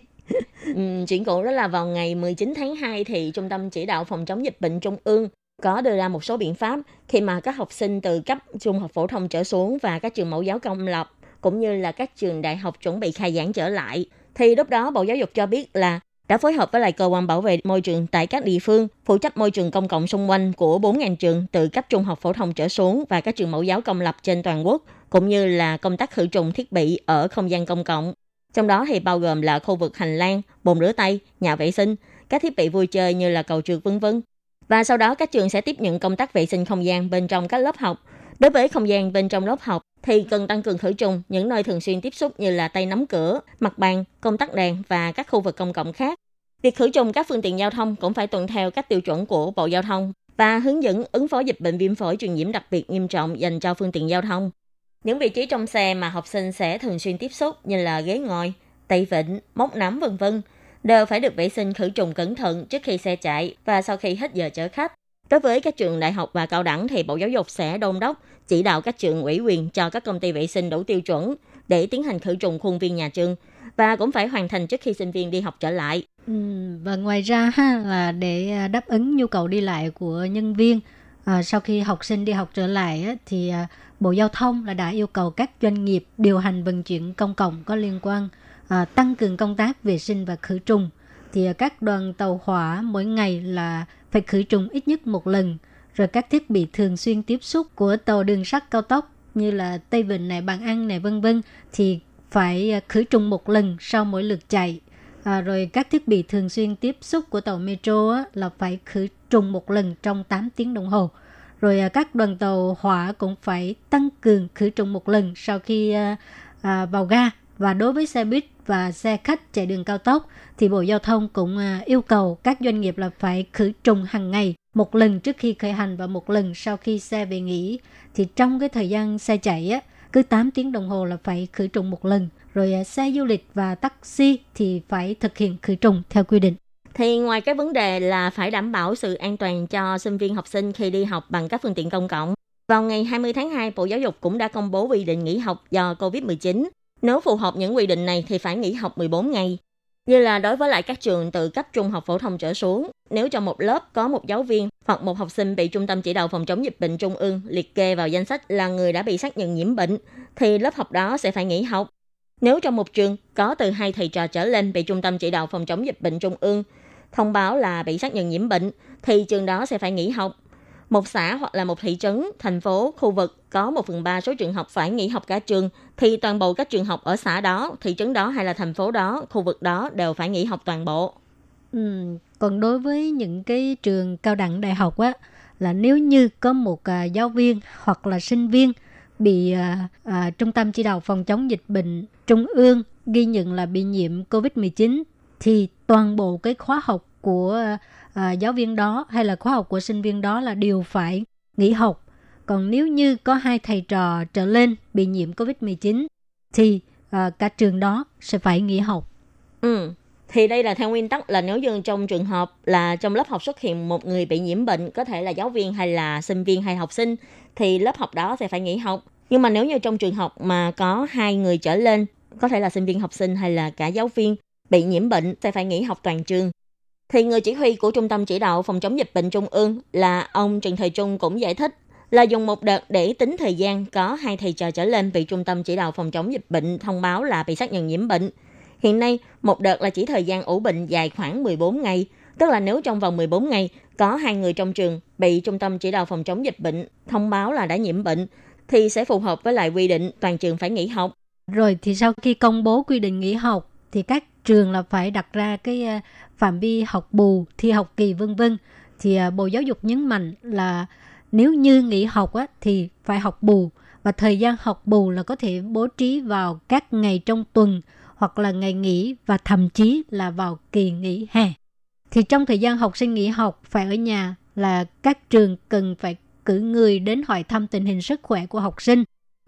Speaker 7: Ừ, chuyện cũ đó là vào ngày 19 tháng 2 thì Trung tâm Chỉ đạo Phòng chống dịch bệnh Trung ương có đưa ra một số biện pháp khi mà các học sinh từ cấp trung học phổ thông trở xuống và các trường mẫu giáo công lập cũng như là các trường đại học chuẩn bị khai giảng trở lại. Thì lúc đó Bộ Giáo dục cho biết là đã phối hợp với lại cơ quan bảo vệ môi trường tại các địa phương phụ trách môi trường công cộng xung quanh của 4.000 trường từ cấp trung học phổ thông trở xuống và các trường mẫu giáo công lập trên toàn quốc cũng như là công tác khử trùng thiết bị ở không gian công cộng. Trong đó thì bao gồm là khu vực hành lang, bồn rửa tay, nhà vệ sinh, các thiết bị vui chơi như là cầu trượt vân vân. Và sau đó các trường sẽ tiếp nhận công tác vệ sinh không gian bên trong các lớp học. Đối với không gian bên trong lớp học thì cần tăng cường khử trùng những nơi thường xuyên tiếp xúc như là tay nắm cửa, mặt bàn, công tắc đèn và các khu vực công cộng khác. Việc khử trùng các phương tiện giao thông cũng phải tuân theo các tiêu chuẩn của Bộ Giao thông và hướng dẫn ứng phó dịch bệnh viêm phổi truyền nhiễm đặc biệt nghiêm trọng dành cho phương tiện giao thông. Những vị trí trong xe mà học sinh sẽ thường xuyên tiếp xúc như là ghế ngồi, tay vịn, móc nắm vân vân đều phải được vệ sinh khử trùng cẩn thận trước khi xe chạy và sau khi hết giờ chở khách. Đối với các trường đại học và cao đẳng thì Bộ Giáo dục sẽ đôn đốc chỉ đạo các trường ủy quyền cho các công ty vệ sinh đủ tiêu chuẩn để tiến hành khử trùng khuôn viên nhà trường và cũng phải hoàn thành trước khi sinh viên đi học trở lại.
Speaker 2: Ừ, và ngoài ra ha là để à, đáp ứng nhu cầu đi lại của nhân viên à, sau khi học sinh đi học trở lại á, thì à, Bộ Giao thông là đã yêu cầu các doanh nghiệp điều hành vận chuyển công cộng có liên quan à, tăng cường công tác vệ sinh và khử trùng thì các đoàn tàu hỏa mỗi ngày là phải khử trùng ít nhất một lần. Rồi các thiết bị thường xuyên tiếp xúc của tàu đường sắt cao tốc như là Tây Vịnh này bàn ăn này vân vân thì phải à, khử trùng một lần sau mỗi lượt chạy. À, rồi các thiết bị thường xuyên tiếp xúc của tàu metro á, là phải khử trùng một lần trong 8 tiếng đồng hồ. Rồi à, các đoàn tàu hỏa cũng phải tăng cường khử trùng một lần sau khi à, à, vào ga và đối với xe buýt và xe khách chạy đường cao tốc thì Bộ Giao thông cũng à, yêu cầu các doanh nghiệp là phải khử trùng hàng ngày một lần trước khi khởi hành và một lần sau khi xe về nghỉ. Thì trong cái thời gian xe chạy á cứ 8 tiếng đồng hồ là phải khử trùng một lần. Rồi à, xe du lịch và taxi thì phải thực hiện khử trùng theo quy định.
Speaker 7: Thì ngoài cái vấn đề là phải đảm bảo sự an toàn cho sinh viên học sinh khi đi học bằng các phương tiện công cộng, vào ngày 20 tháng 2, Bộ Giáo dục cũng đã công bố quy định nghỉ học do COVID-19. Nếu phù hợp những quy định này thì phải nghỉ học 14 ngày. Như là đối với lại các trường từ cấp trung học phổ thông trở xuống, nếu trong một lớp có một giáo viên hoặc một học sinh bị Trung tâm Chỉ đạo Phòng chống dịch bệnh Trung ương liệt kê vào danh sách là người đã bị xác nhận nhiễm bệnh, thì lớp học đó sẽ phải nghỉ học. Nếu trong một trường có từ hai thầy trò trở lên bị Trung tâm Chỉ đạo Phòng chống dịch bệnh Trung ương thông báo là bị xác nhận nhiễm bệnh, thì trường đó sẽ phải nghỉ học. Một xã hoặc là một thị trấn, thành phố, khu vực có 1 phần 3 số trường học phải nghỉ học cả trường, thì toàn bộ các trường học ở xã đó, thị trấn đó hay là thành phố đó, khu vực đó đều phải nghỉ học toàn bộ.
Speaker 2: Ừ, còn đối với những cái trường cao đẳng đại học á là nếu như có một à, giáo viên hoặc là sinh viên bị à, à, trung tâm chỉ đạo phòng chống dịch bệnh trung ương ghi nhận là bị nhiễm COVID-19 thì toàn bộ cái khóa học của à, À, giáo viên đó hay là khóa học của sinh viên đó là đều phải nghỉ học. Còn nếu như có hai thầy trò trở lên bị nhiễm COVID-19 thì à, cả trường đó sẽ phải nghỉ học.
Speaker 7: Ừ. Thì đây là theo nguyên tắc là nếu như trong trường hợp là trong lớp học xuất hiện một người bị nhiễm bệnh, có thể là giáo viên hay là sinh viên hay học sinh, thì lớp học đó sẽ phải nghỉ học. Nhưng mà nếu như trong trường học mà có hai người trở lên, có thể là sinh viên học sinh hay là cả giáo viên bị nhiễm bệnh sẽ phải nghỉ học toàn trường. Thì người chỉ huy của Trung tâm Chỉ đạo Phòng chống dịch bệnh Trung ương là ông Trần Thời Trung cũng giải thích là dùng một đợt để tính thời gian có hai thầy trò trở lên bị Trung tâm Chỉ đạo Phòng chống dịch bệnh thông báo là bị xác nhận nhiễm bệnh. Hiện nay, một đợt là chỉ thời gian ủ bệnh dài khoảng 14 ngày, tức là nếu trong vòng 14 ngày có hai người trong trường bị Trung tâm Chỉ đạo Phòng chống dịch bệnh thông báo là đã nhiễm bệnh, thì sẽ phù hợp với lại quy định toàn trường phải nghỉ học.
Speaker 2: Rồi thì sau khi công bố quy định nghỉ học thì các trường là phải đặt ra cái ờ, phạm vi học bù, thi học kỳ vân vân. Thì ờ, Bộ Giáo dục nhấn mạnh là nếu như nghỉ học á, thì phải học bù và thời gian học bù là có thể bố trí vào các ngày trong tuần hoặc là ngày nghỉ và thậm chí là vào kỳ nghỉ hè. Thì trong thời gian học sinh nghỉ học phải ở nhà là các trường cần phải cử người đến hỏi thăm tình hình sức khỏe của học sinh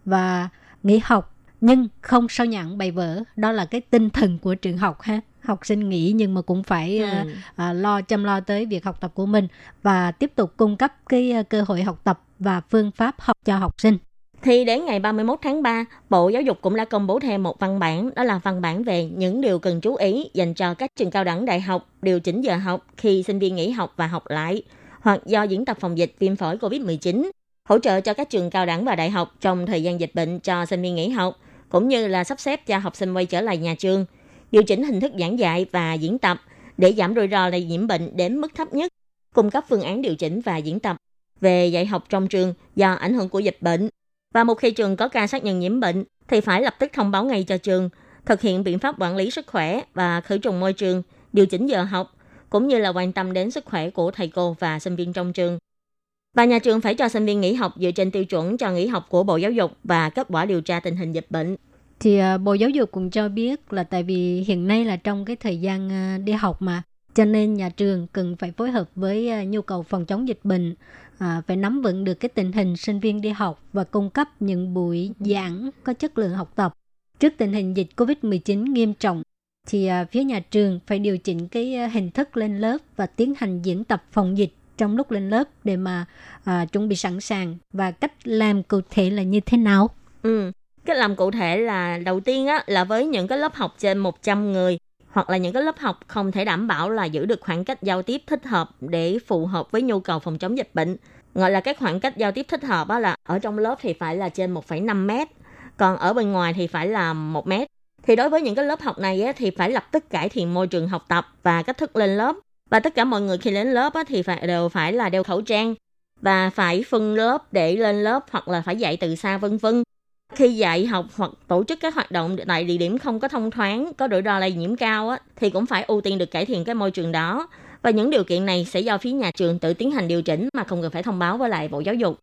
Speaker 2: và nghỉ học nhưng không sao nhãn bài vở. Đó là cái tinh thần của trường học ha. Học sinh nghỉ nhưng mà cũng phải ừ. uh, uh, lo chăm lo tới việc học tập của mình và tiếp tục cung cấp cái uh, cơ hội học tập và phương pháp học cho học sinh.
Speaker 7: Thì đến ngày 31 tháng 3, Bộ Giáo dục cũng đã công bố thêm một văn bản, đó là văn bản về những điều cần chú ý dành cho các trường cao đẳng đại học điều chỉnh giờ học khi sinh viên nghỉ học và học lại, hoặc do diễn tập phòng dịch viêm phổi COVID-19, hỗ trợ cho các trường cao đẳng và đại học trong thời gian dịch bệnh cho sinh viên nghỉ học, cũng như là sắp xếp cho học sinh quay trở lại nhà trường, điều chỉnh hình thức giảng dạy và diễn tập để giảm rủi ro lây nhiễm bệnh đến mức thấp nhất, cung cấp phương án điều chỉnh và diễn tập về dạy học trong trường do ảnh hưởng của dịch bệnh và một khi trường có ca xác nhận nhiễm bệnh thì phải lập tức thông báo ngay cho trường, thực hiện biện pháp quản lý sức khỏe và khử trùng môi trường, điều chỉnh giờ học, cũng như là quan tâm đến sức khỏe của thầy cô và sinh viên trong trường. Và nhà trường phải cho sinh viên nghỉ học dựa trên tiêu chuẩn cho nghỉ học của Bộ Giáo dục và kết quả điều tra tình hình dịch bệnh.
Speaker 2: Thì ờ, Bộ Giáo dục cũng cho biết là tại vì hiện nay là trong cái thời gian ờ, đi học mà, cho nên nhà trường cần phải phối hợp với ờ, nhu cầu phòng chống dịch bệnh à, phải nắm vững được cái tình hình sinh viên đi học và cung cấp những buổi giảng có chất lượng học tập. Trước tình hình dịch COVID-19 nghiêm trọng, thì à, phía nhà trường phải điều chỉnh cái hình thức lên lớp và tiến hành diễn tập phòng dịch trong lúc lên lớp để mà à, chuẩn bị sẵn sàng và cách làm cụ thể là như thế nào?
Speaker 7: Ừ, cách làm cụ thể là đầu tiên á là với những cái lớp học trên 100 người hoặc là những cái lớp học không thể đảm bảo là giữ được khoảng cách giao tiếp thích hợp để phù hợp với nhu cầu phòng chống dịch bệnh. Gọi là cái khoảng cách giao tiếp thích hợp á là ở trong lớp thì phải là trên 1,5 mét, còn ở bên ngoài thì phải là 1 mét. Thì đối với những cái lớp học này á, thì phải lập tức cải thiện môi trường học tập và cách thức lên lớp. Và tất cả mọi người khi đến lớp á, thì phải đều phải là đeo khẩu trang và phải phân lớp để lên lớp hoặc là phải dạy từ xa vân vân khi dạy học hoặc tổ chức các hoạt động tại địa điểm không có thông thoáng, có rủi ro lây nhiễm cao á, thì cũng phải ưu tiên được cải thiện cái môi trường đó. Và những điều kiện này sẽ do phía nhà trường tự tiến hành điều chỉnh mà không cần phải thông báo với lại Bộ Giáo dục.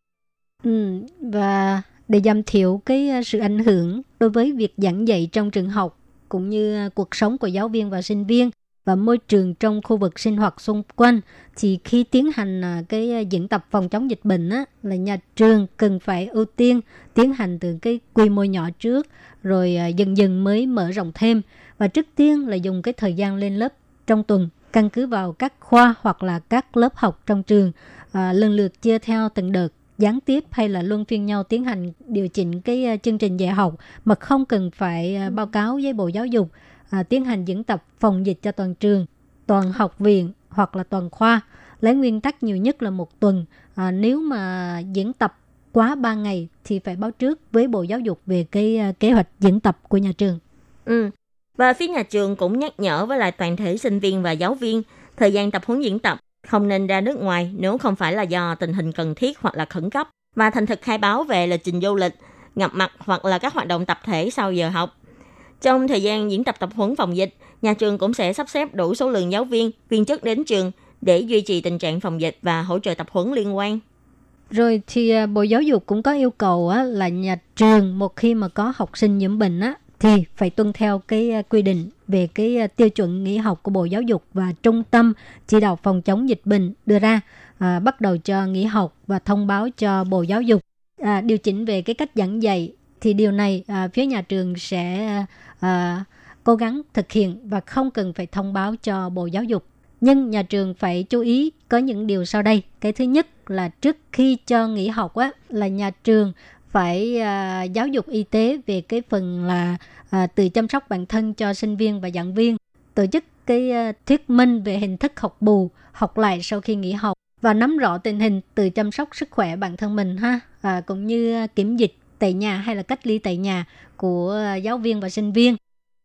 Speaker 2: Ừ, và để giảm thiểu cái ờ, sự ảnh hưởng đối với việc giảng dạy trong trường học cũng như ờ, cuộc sống của giáo viên và sinh viên và môi trường trong khu vực sinh hoạt xung quanh. Thì khi tiến hành à, cái à, diễn tập phòng chống dịch bệnh á, là nhà trường cần phải ưu tiên tiến hành từ cái quy mô nhỏ trước rồi à, dần dần mới mở rộng thêm. Và trước tiên là dùng cái thời gian lên lớp trong tuần căn cứ vào các khoa hoặc là các lớp học trong trường à, lần lượt chia theo từng đợt gián tiếp hay là luân phiên nhau tiến hành điều chỉnh cái chương trình dạy học mà không cần phải báo cáo với Bộ Giáo dục à, tiến hành diễn tập phòng dịch cho toàn trường, toàn học viện hoặc là toàn khoa. Lấy nguyên tắc nhiều nhất là một tuần. À, nếu mà diễn tập quá 3 ngày thì phải báo trước với Bộ Giáo dục về cái uh, kế hoạch diễn tập của nhà trường.
Speaker 7: Ừ. Và phía nhà trường cũng nhắc nhở với lại toàn thể sinh viên và giáo viên thời gian tập huấn diễn tập không nên ra nước ngoài nếu không phải là do tình hình cần thiết hoặc là khẩn cấp và thành thực khai báo về lịch trình du lịch, gặp mặt hoặc là các hoạt động tập thể sau giờ học trong thời gian diễn tập tập huấn phòng dịch, nhà trường cũng sẽ sắp xếp đủ số lượng giáo viên, viên chức đến trường để duy trì tình trạng phòng dịch và hỗ trợ tập huấn liên quan.
Speaker 2: Rồi thì à, Bộ Giáo dục cũng có yêu cầu á, là nhà trường một khi mà có học sinh nhiễm bệnh á, thì phải tuân theo cái à, quy định về cái à, tiêu chuẩn nghỉ học của Bộ Giáo dục và Trung tâm chỉ đạo phòng chống dịch bệnh đưa ra à, bắt đầu cho nghỉ học và thông báo cho Bộ Giáo dục à, điều chỉnh về cái cách giảng dạy thì điều này à, phía nhà trường sẽ à, cố gắng thực hiện và không cần phải thông báo cho Bộ Giáo dục. Nhưng nhà trường phải chú ý có những điều sau đây. Cái thứ nhất là trước khi cho nghỉ học á là nhà trường phải à, giáo dục y tế về cái phần là à, tự chăm sóc bản thân cho sinh viên và giảng viên tổ chức cái à, thuyết minh về hình thức học bù học lại sau khi nghỉ học và nắm rõ tình hình tự chăm sóc sức khỏe bản thân mình ha à, cũng như kiểm dịch tại nhà hay là cách ly tại nhà của ờ, giáo viên và sinh viên?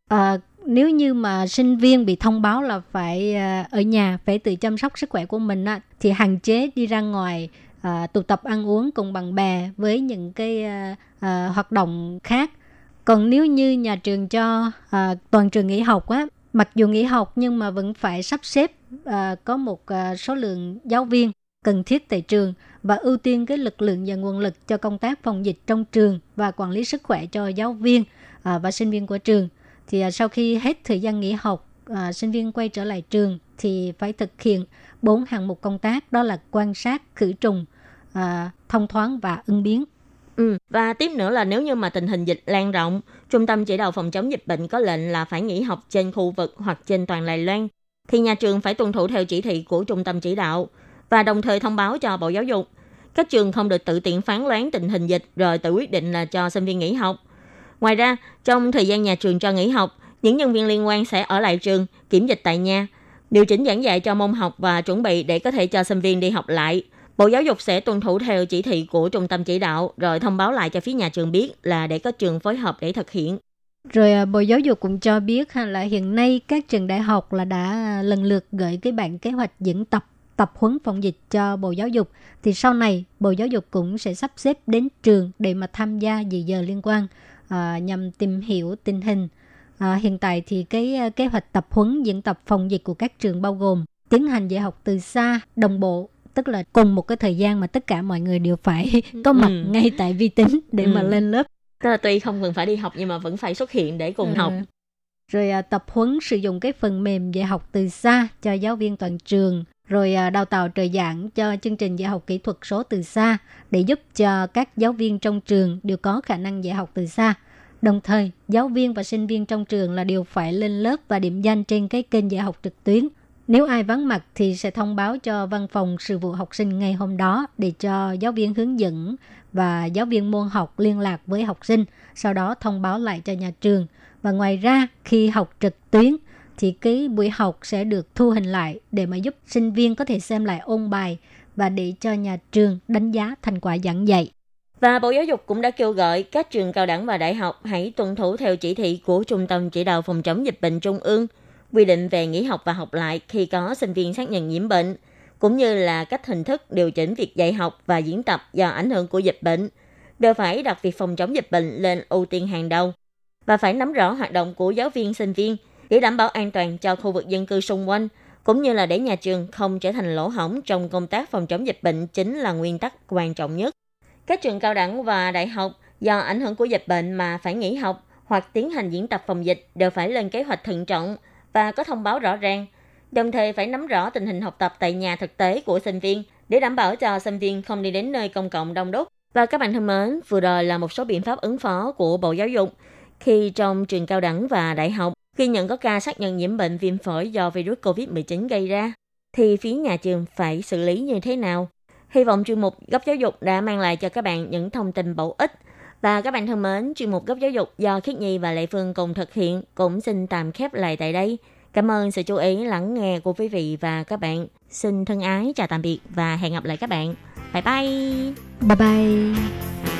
Speaker 2: À, nếu như mà sinh viên bị thông báo là phải ờ, ở nhà phải tự chăm sóc sức khỏe của mình á, thì hạn chế đi ra ngoài à, tụ tập ăn uống cùng bạn bè với những cái à, à, hoạt động khác. Còn nếu như nhà trường cho à, toàn trường nghỉ học á mặc dù nghỉ học nhưng mà vẫn phải sắp xếp à, có một à, số lượng giáo viên cần thiết tại trường và ưu tiên cái lực lượng và nguồn lực cho công tác phòng dịch trong trường và quản lý sức khỏe cho giáo viên à, và sinh viên của trường. Thì à, sau khi hết thời gian nghỉ học à, sinh viên quay trở lại trường thì phải thực hiện bốn hạng mục công tác đó là quan sát khử trùng thông thoáng và ứng biến.
Speaker 7: Ừ, và tiếp nữa là nếu như mà tình hình dịch lan rộng, Trung tâm chỉ đạo phòng chống dịch bệnh có lệnh là phải nghỉ học trên khu vực hoặc trên toàn Đài Loan, thì nhà trường phải tuân thủ theo chỉ thị của Trung tâm chỉ đạo và đồng thời thông báo cho Bộ Giáo dục. Các trường không được tự tiện phán đoán tình hình dịch rồi tự quyết định là cho sinh viên nghỉ học. Ngoài ra, trong thời gian nhà trường cho nghỉ học, những nhân viên liên quan sẽ ở lại trường, kiểm dịch tại nhà, điều chỉnh giảng dạy cho môn học và chuẩn bị để có thể cho sinh viên đi học lại. Bộ Giáo dục sẽ tuân thủ theo chỉ thị của trung tâm chỉ đạo rồi thông báo lại cho phía nhà trường biết là để có trường phối hợp để thực hiện.
Speaker 2: Rồi à, Bộ Giáo dục cũng cho biết là hiện nay các trường đại học là đã à, lần lượt gửi cái bản kế hoạch diễn tập tập huấn phòng dịch cho Bộ Giáo dục thì sau này Bộ Giáo dục cũng sẽ sắp xếp đến trường để mà tham gia dự giờ liên quan à, nhằm tìm hiểu tình hình. À, hiện tại thì cái à, kế hoạch tập huấn diễn tập phòng dịch của các trường bao gồm tiến hành dạy học từ xa, đồng bộ tức là cùng một cái thời gian mà tất cả mọi người đều phải *laughs* có mặt
Speaker 7: Ừ.
Speaker 2: ngay tại vi tính để mà
Speaker 7: Ừ.
Speaker 2: lên lớp
Speaker 7: Tức là tuy không cần phải đi học nhưng mà vẫn phải xuất hiện để cùng
Speaker 2: Ừ.
Speaker 7: học.
Speaker 2: rồi à, tập huấn sử dụng cái phần mềm dạy học từ xa cho giáo viên toàn trường rồi à, đào tạo trợ giảng cho chương trình dạy học kỹ thuật số từ xa để giúp cho các giáo viên trong trường đều có khả năng dạy học từ xa đồng thời giáo viên và sinh viên trong trường là đều phải lên lớp và điểm danh trên cái kênh dạy học trực tuyến nếu ai vắng mặt thì sẽ thông báo cho văn phòng sự vụ học sinh ngày hôm đó để cho giáo viên hướng dẫn và giáo viên môn học liên lạc với học sinh, sau đó thông báo lại cho nhà trường. Và ngoài ra, khi học trực tuyến thì cái buổi học sẽ được thu hình lại để mà giúp sinh viên có thể xem lại ôn bài và để cho nhà trường đánh giá thành quả giảng dạy.
Speaker 7: Và Bộ Giáo dục cũng đã kêu gọi các trường cao đẳng và đại học hãy tuân thủ theo chỉ thị của Trung tâm Chỉ đạo Phòng chống dịch bệnh Trung ương, quy định về nghỉ học và học lại khi có sinh viên xác nhận nhiễm bệnh, cũng như là cách hình thức điều chỉnh việc dạy học và diễn tập do ảnh hưởng của dịch bệnh, đều phải đặt việc phòng chống dịch bệnh lên ưu tiên hàng đầu và phải nắm rõ hoạt động của giáo viên sinh viên để đảm bảo an toàn cho khu vực dân cư xung quanh, cũng như là để nhà trường không trở thành lỗ hổng trong công tác phòng chống dịch bệnh chính là nguyên tắc quan trọng nhất. Các trường cao đẳng và đại học do ảnh hưởng của dịch bệnh mà phải nghỉ học hoặc tiến hành diễn tập phòng dịch đều phải lên kế hoạch thận trọng và có thông báo rõ ràng, đồng thời phải nắm rõ tình hình học tập tại nhà thực tế của sinh viên để đảm bảo cho sinh viên không đi đến nơi công cộng đông đúc. Và các bạn thân mến, vừa rồi là một số biện pháp ứng phó của Bộ Giáo dục khi trong trường cao đẳng và đại học khi nhận có ca xác nhận nhiễm bệnh viêm phổi do virus COVID-19 gây ra, thì phía nhà trường phải xử lý như thế nào? Hy vọng chuyên mục góc giáo dục đã mang lại cho các bạn những thông tin bổ ích. Và các bạn thân mến, chuyên mục góc giáo dục do Khiết Nhi và Lệ Phương cùng thực hiện cũng xin tạm khép lại tại đây. Cảm ơn sự chú ý lắng nghe của quý vị và các bạn. Xin thân ái chào tạm biệt và hẹn gặp lại các bạn. Bye bye!
Speaker 2: Bye bye!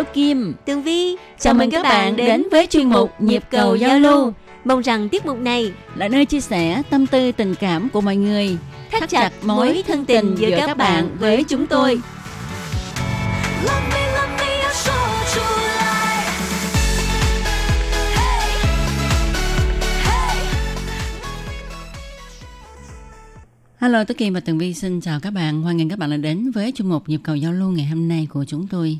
Speaker 3: Tố Kim,
Speaker 8: Tường Vi.
Speaker 3: Chào, Chào mừng các bạn đến, với chuyên mục Nhịp cầu giao lưu.
Speaker 8: Mong rằng tiết mục này
Speaker 3: là nơi chia sẻ tâm tư tình cảm của mọi người,
Speaker 8: thắt chặt mối thân tình giữa các bạn với chúng tôi.
Speaker 3: Hello, Tố Kim và Tường Vi xin chào các bạn. Hoan nghênh các bạn đã đến với chương mục nhịp cầu giao lưu ngày hôm nay của chúng tôi.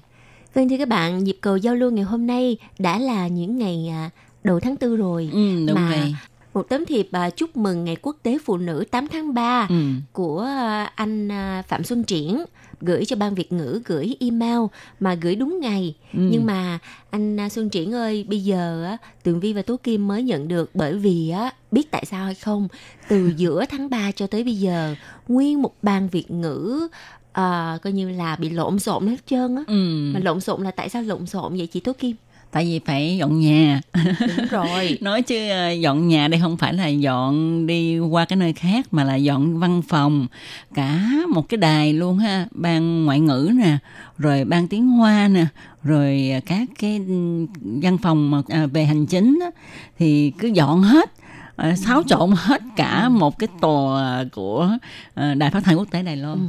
Speaker 8: Vâng thưa các bạn, nhịp cầu giao lưu ngày hôm nay đã là những ngày à, đầu tháng tư rồi.
Speaker 3: Ừ, đúng
Speaker 8: mà
Speaker 3: vậy.
Speaker 8: một tấm thiệp à, chúc mừng ngày quốc tế phụ nữ 8 tháng 3
Speaker 3: Ừ.
Speaker 8: của à, anh Phạm Xuân Triển gửi cho ban Việt ngữ gửi email mà gửi đúng ngày
Speaker 3: Ừ.
Speaker 8: nhưng mà anh Xuân Triển ơi bây giờ Tường Vi và Tố Kim mới nhận được bởi vì á biết tại sao hay không từ giữa tháng 3 cho tới bây giờ nguyên một ban Việt ngữ à, coi như là bị lộn xộn hết trơn á
Speaker 3: Ừ.
Speaker 8: mà lộn xộn là tại sao lộn xộn vậy chị Tố Kim
Speaker 3: Tại vì phải dọn nhà.
Speaker 8: đúng rồi *laughs*
Speaker 3: Nói chứ ờ, dọn nhà đây không phải là dọn đi qua cái nơi khác mà là dọn văn phòng. Cả một cái đài luôn ha. Ban ngoại ngữ nè, rồi ban tiếng Hoa nè, rồi các cái ừ, văn phòng mà à, về hành chính á, thì cứ dọn hết. ờ, xáo trộn hết cả một cái tòa của ờ, Đài Phát thanh Quốc tế Đài Loan.
Speaker 8: Ừ.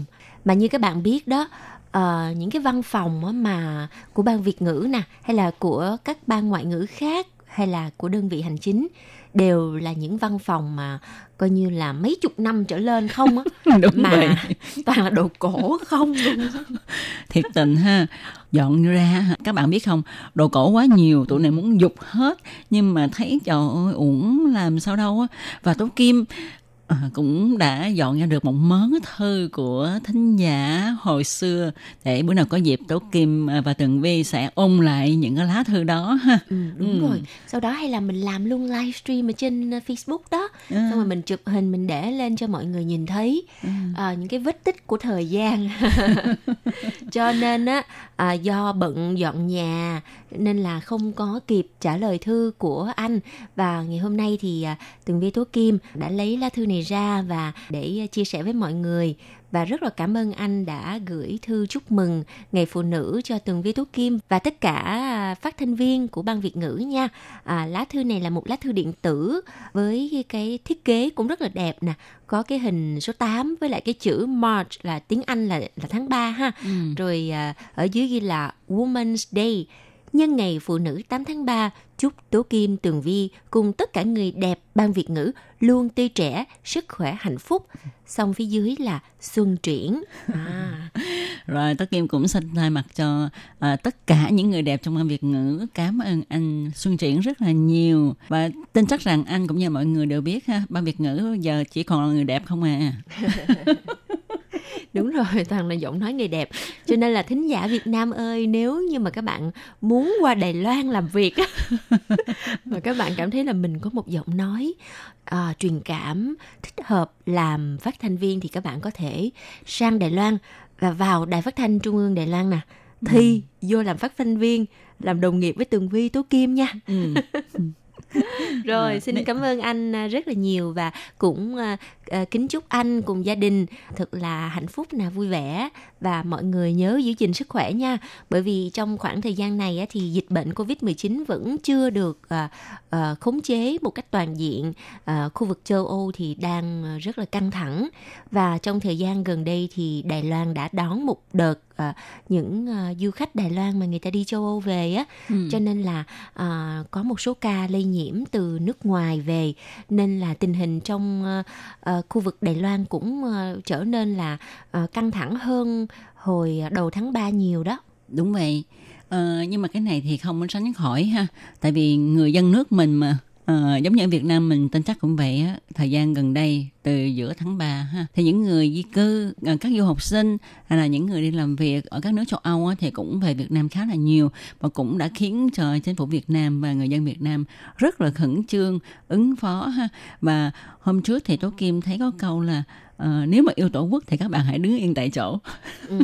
Speaker 8: mà như các bạn biết đó ờ, những cái văn phòng mà của ban Việt ngữ nè hay là của các ban ngoại ngữ khác hay là của đơn vị hành chính đều là những văn phòng mà coi như là mấy chục năm trở lên không á. *laughs* Mà
Speaker 3: vậy. *laughs*
Speaker 8: toàn là đồ cổ không luôn.
Speaker 3: Thiệt tình ha. Dọn ra các bạn biết không đồ cổ quá nhiều tụi này muốn dục hết. Nhưng mà thấy trời ơi uổng làm sao đâu á. Và tố kim à, cũng đã dọn ra được một mớ thư của thính giả hồi xưa. Để bữa nào có dịp tố kim à, và tường vi sẽ ôn lại những cái lá thư đó ha.
Speaker 8: Ừ, đúng
Speaker 3: Ừ.
Speaker 8: rồi. Sau đó hay là mình làm luôn livestream ở trên ờ, Facebook đó.
Speaker 3: Ừ.
Speaker 8: xong rồi mình chụp hình mình để lên cho mọi người nhìn thấy. Ờ, những cái vết tích của thời gian. *laughs* *laughs* Cho nên á à, do bận dọn nhà nên là không có kịp trả lời thư của anh. Và ngày hôm nay thì à, tường vi tố kim đã lấy lá thư này ra và để à, chia sẻ với mọi người. Và rất là cảm ơn anh đã gửi thư chúc mừng ngày phụ nữ cho tường vi tố kim và tất cả à, phát thanh viên của ban việt ngữ nha. À, lá thư này là một lá thư điện tử với cái thiết kế cũng rất là đẹp nè. Có cái hình số 8 với lại cái chữ March là tiếng Anh là là tháng 3 ha.
Speaker 3: Ừ.
Speaker 8: rồi à, ở dưới ghi là Women's Day nhân ngày phụ nữ 8 tháng 3 chúc Tố Kim Tường Vi cùng tất cả người đẹp ban Việt ngữ luôn tươi trẻ sức khỏe hạnh phúc. Xong phía dưới là xuân triển. À, *laughs*
Speaker 3: Rồi Tố Kim cũng xin thay mặt cho à, tất cả những người đẹp trong ban Việt ngữ. Cảm ơn anh Xuân Triển rất là nhiều. Và tin chắc rằng anh cũng như mọi người đều biết ha ban Việt ngữ giờ chỉ còn là người đẹp không à. *laughs* *laughs*
Speaker 8: đúng rồi toàn là giọng nói người đẹp. Cho nên là thính giả Việt Nam ơi nếu như mà các bạn muốn qua Đài Loan làm việc *laughs* mà các bạn cảm thấy là mình có một giọng nói à, truyền cảm thích hợp làm phát thanh viên thì các bạn có thể sang Đài Loan và vào Đài Phát thanh Trung ương Đài Loan nè. Thi vô làm phát thanh viên làm đồng nghiệp với Tường Vi Tố Kim nha.
Speaker 3: Ừ. *laughs*
Speaker 8: rồi xin cảm ơn anh à, rất là nhiều và cũng à, kính chúc anh cùng gia đình thật là hạnh phúc nè vui vẻ. Và mọi người nhớ giữ gìn sức khỏe nha. Bởi vì trong khoảng thời gian này thì dịch bệnh covid 19 vẫn chưa được à, à, khống chế một cách toàn diện. Khu vực châu âu thì đang rất là căng thẳng. Và trong thời gian gần đây thì đài loan đã đón một đợt à, những à, du khách đài loan mà người ta đi châu âu về á.
Speaker 3: Ừ.
Speaker 8: cho nên là à, có một số ca lây nhiễm từ nước ngoài về. Nên là tình hình trong à, khu vực Đài Loan cũng ờ, trở nên là ờ, căng thẳng hơn hồi đầu tháng 3 nhiều đó.
Speaker 3: Đúng vậy. Ờ, nhưng mà cái này thì không muốn khỏi ha. Tại vì người dân nước mình mà À, giống như ở Việt Nam mình tin chắc cũng vậy á thời gian gần đây từ giữa tháng 3 ha thì những người di cư ờ, các du học sinh hay là những người đi làm việc ở các nước châu Âu á, thì cũng về Việt Nam khá là nhiều và cũng đã khiến cho chính phủ Việt Nam và người dân Việt Nam rất là khẩn trương ứng phó ha và hôm trước thì Tố Kim thấy có câu là à, nếu mà yêu tổ quốc thì các bạn hãy đứng yên tại chỗ
Speaker 8: Ừ.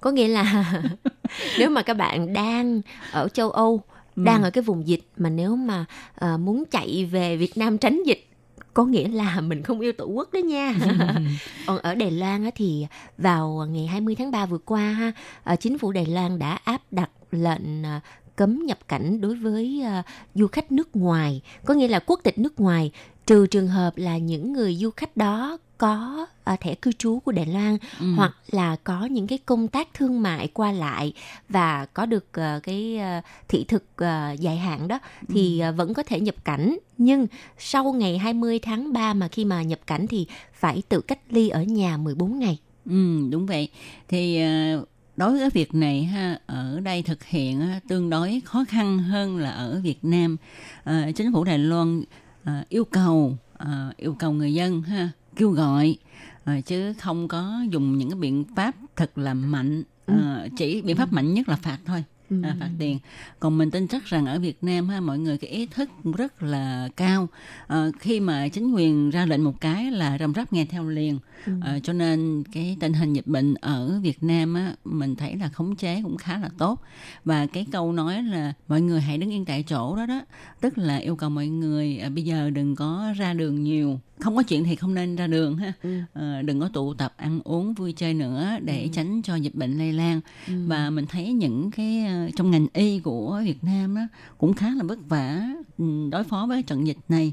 Speaker 8: Có nghĩa là *laughs* nếu mà các bạn đang ở châu Âu đang ở cái vùng dịch mà nếu mà uh, muốn chạy về Việt Nam tránh dịch có nghĩa là *laughs* mình không yêu tổ quốc đó nha. *laughs* Còn ở Đài Loan thì vào ngày 20 tháng 3 vừa qua ha, uh, chính phủ Đài Loan đã áp đặt lệnh uh, cấm nhập cảnh đối với uh, du khách nước ngoài, có nghĩa là quốc tịch nước ngoài, trừ trường hợp là những người du khách đó có uh, thẻ cư trú của Đài Loan ừ. hoặc là có những cái công tác thương mại qua lại và có được uh, cái uh, thị thực uh, dài hạn đó thì uh, vẫn có thể nhập cảnh nhưng sau ngày 20 tháng 3 mà khi mà nhập cảnh thì phải tự cách ly ở nhà 14 ngày.
Speaker 3: Ừ đúng vậy. Thì uh đối với việc này ha ở đây thực hiện tương đối khó khăn hơn là ở Việt Nam à, chính phủ Đài Loan à, yêu cầu à, yêu cầu người dân ha kêu gọi à, chứ không có dùng những cái biện pháp thật là mạnh à, chỉ biện pháp mạnh nhất là phạt thôi ừ. à, phạt tiền còn mình tin chắc rằng ở Việt Nam ha mọi người cái ý thức rất là cao à, khi mà chính quyền ra lệnh một cái là rầm rắp nghe theo liền ừ. à, cho nên cái tình hình dịch bệnh ở Việt Nam á mình thấy là khống chế cũng khá là tốt và cái câu nói là mọi người hãy đứng yên tại chỗ đó đó tức là yêu cầu mọi người à, bây giờ đừng có ra đường nhiều không có chuyện thì không nên ra đường ha ừ. à, đừng có tụ tập ăn uống vui chơi nữa để ừ. tránh cho dịch bệnh lây lan ừ. và mình thấy những cái trong ngành y của Việt Nam á, cũng khá là vất vả ừ, đối phó với trận dịch này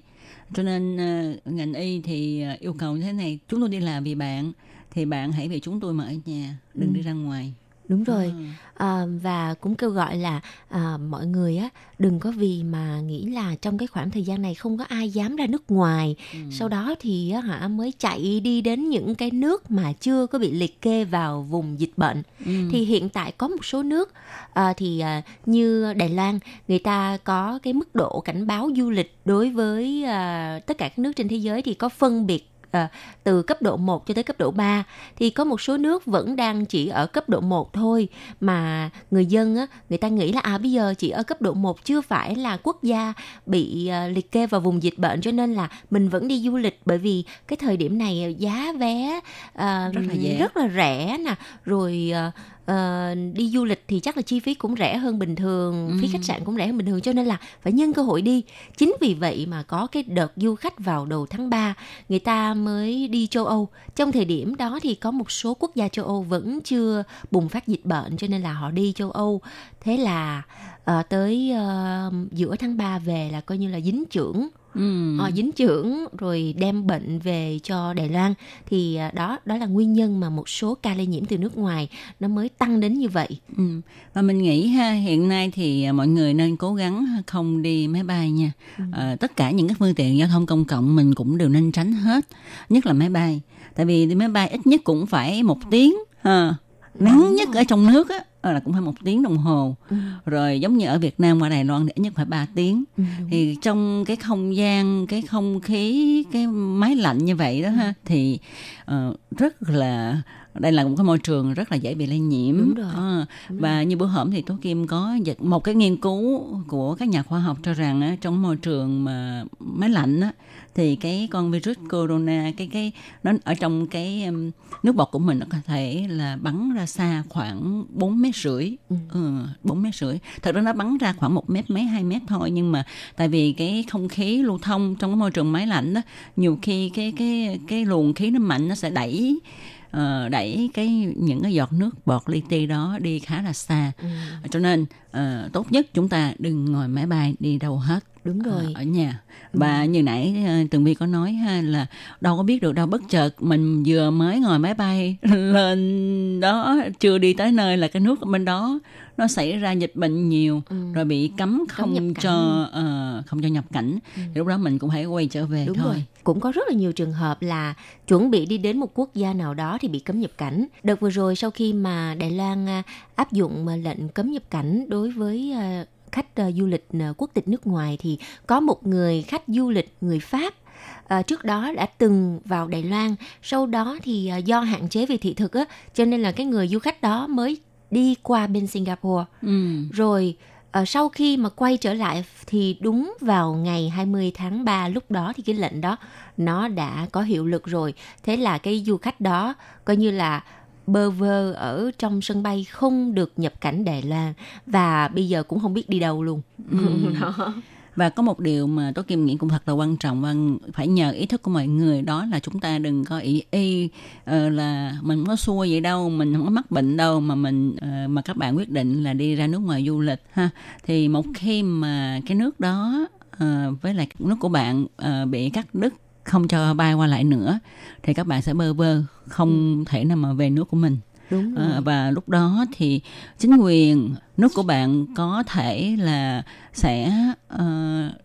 Speaker 3: cho nên uh, ngành y thì uh, yêu cầu như thế này chúng tôi đi làm vì bạn thì bạn hãy về chúng tôi mà ở nhà đừng ừ. đi ra ngoài
Speaker 8: đúng rồi ừ. à, và cũng kêu gọi là à, mọi người á đừng có vì mà nghĩ là trong cái khoảng thời gian này không có ai dám ra nước ngoài ừ. sau đó thì á, hả mới chạy đi đến những cái nước mà chưa có bị liệt kê vào vùng dịch bệnh ừ. thì hiện tại có một số nước à, thì à, như Đài Loan người ta có cái mức độ cảnh báo du lịch đối với à, tất cả các nước trên thế giới thì có phân biệt à, từ cấp độ 1 cho tới cấp độ 3 thì có một số nước vẫn đang chỉ ở cấp độ 1 thôi. Mà người dân á người ta nghĩ là à bây giờ chỉ ở cấp độ 1 chưa phải là quốc gia bị à, liệt kê vào vùng dịch bệnh. Cho nên là mình vẫn đi du lịch bởi vì cái thời điểm này giá vé à, rất là dễ. rất là rẻ nè. Rồi à, uh, đi du lịch thì chắc là chi phí cũng rẻ hơn bình thường ừ. phí khách sạn cũng rẻ hơn bình thường cho nên là phải nhân cơ hội đi. Chính vì vậy mà có cái đợt du khách vào đầu tháng 3 người ta mới đi châu Âu. Trong thời điểm đó thì có một số quốc gia châu Âu vẫn chưa bùng phát dịch bệnh cho nên là họ đi châu Âu. Thế là uh, tới uh, giữa tháng 3 về là coi như là dính trưởng ừ. họ dính trưởng rồi đem bệnh về cho Đài Loan thì à, đó đó là nguyên nhân mà một số ca lây nhiễm từ nước ngoài nó mới tăng đến như vậy.
Speaker 3: Ừ. Và mình nghĩ ha hiện nay thì à, mọi người nên cố gắng không đi máy bay nha. Ừ. À, tất cả những các phương tiện giao thông công cộng mình cũng đều nên tránh hết, nhất là máy bay. Tại vì đi máy bay ít nhất cũng phải một tiếng ha nắng nhất ở trong nước á ờ, là cũng phải một tiếng đồng hồ ừ. rồi giống như ở Việt Nam qua Đài Loan thì ít nhất phải 3 tiếng ừ, thì trong cái không gian cái không khí cái máy lạnh như vậy đó ha thì uh, rất là đây là một cái môi trường rất là dễ bị lây nhiễm
Speaker 8: Đúng rồi. À,
Speaker 3: Đúng và rồi. như bữa hổm thì tố kim có một cái nghiên cứu của các nhà khoa học cho rằng á, trong môi trường mà máy lạnh á, thì cái con virus corona cái cái nó ở trong cái um, nước bọt của mình nó có thể là bắn ra xa khoảng 4 mét rưỡi ừ. ừ, 4 mét rưỡi thật ra nó bắn ra khoảng một mét mấy hai mét thôi nhưng mà tại vì cái không khí lưu thông trong cái môi trường máy lạnh đó nhiều khi cái cái cái luồng khí nó mạnh nó sẽ đẩy uh, đẩy cái những cái giọt nước bọt li ti đó đi khá là xa ừ. cho nên uh, tốt nhất chúng ta đừng ngồi máy bay đi đâu hết
Speaker 8: đúng rồi
Speaker 3: uh, ở nhà và ừ. như nãy uh, tường vi có nói ha là đâu có biết được đâu bất chợt mình vừa mới ngồi máy bay *laughs* lên đó chưa đi tới nơi là cái nước bên đó nó xảy ra dịch bệnh nhiều ừ. rồi bị cấm không cho uh, không cho nhập cảnh ừ. thì lúc đó mình cũng phải quay trở về
Speaker 8: Đúng
Speaker 3: thôi
Speaker 8: rồi. cũng có rất là nhiều trường hợp là chuẩn bị đi đến một quốc gia nào đó thì bị cấm nhập cảnh đợt vừa rồi sau khi mà Đài Loan uh, áp dụng lệnh cấm nhập cảnh đối với uh, khách uh, du lịch uh, quốc tịch nước ngoài thì có một người khách du lịch người Pháp à, trước đó đã từng vào Đài Loan, sau đó thì à, do hạn chế về thị thực á, cho nên là cái người du khách đó mới đi qua bên Singapore. Ừ. Rồi uh, sau khi mà quay trở lại thì đúng vào ngày 20 tháng 3 lúc đó thì cái lệnh đó nó đã có hiệu lực rồi. Thế là cái du khách đó coi như là bơ vơ ở trong sân bay không được nhập cảnh Đài Loan và bây giờ cũng không biết đi đâu luôn. *laughs* Đó.
Speaker 3: Và có một điều mà Tố Kim nghĩ cũng thật là quan trọng và phải nhờ ý thức của mọi người đó là chúng ta đừng có ý y uh, là mình có xua vậy đâu, mình không có mắc bệnh đâu mà mình uh, mà các bạn quyết định là đi ra nước ngoài du lịch ha. Thì một khi mà cái nước đó uh, với lại nước của bạn uh, bị cắt đứt không cho bay qua lại nữa thì các bạn sẽ bơ vơ không thể nào mà về nước của mình.
Speaker 8: Đúng rồi.
Speaker 3: à, và lúc đó thì chính quyền nước của bạn có thể là sẽ uh,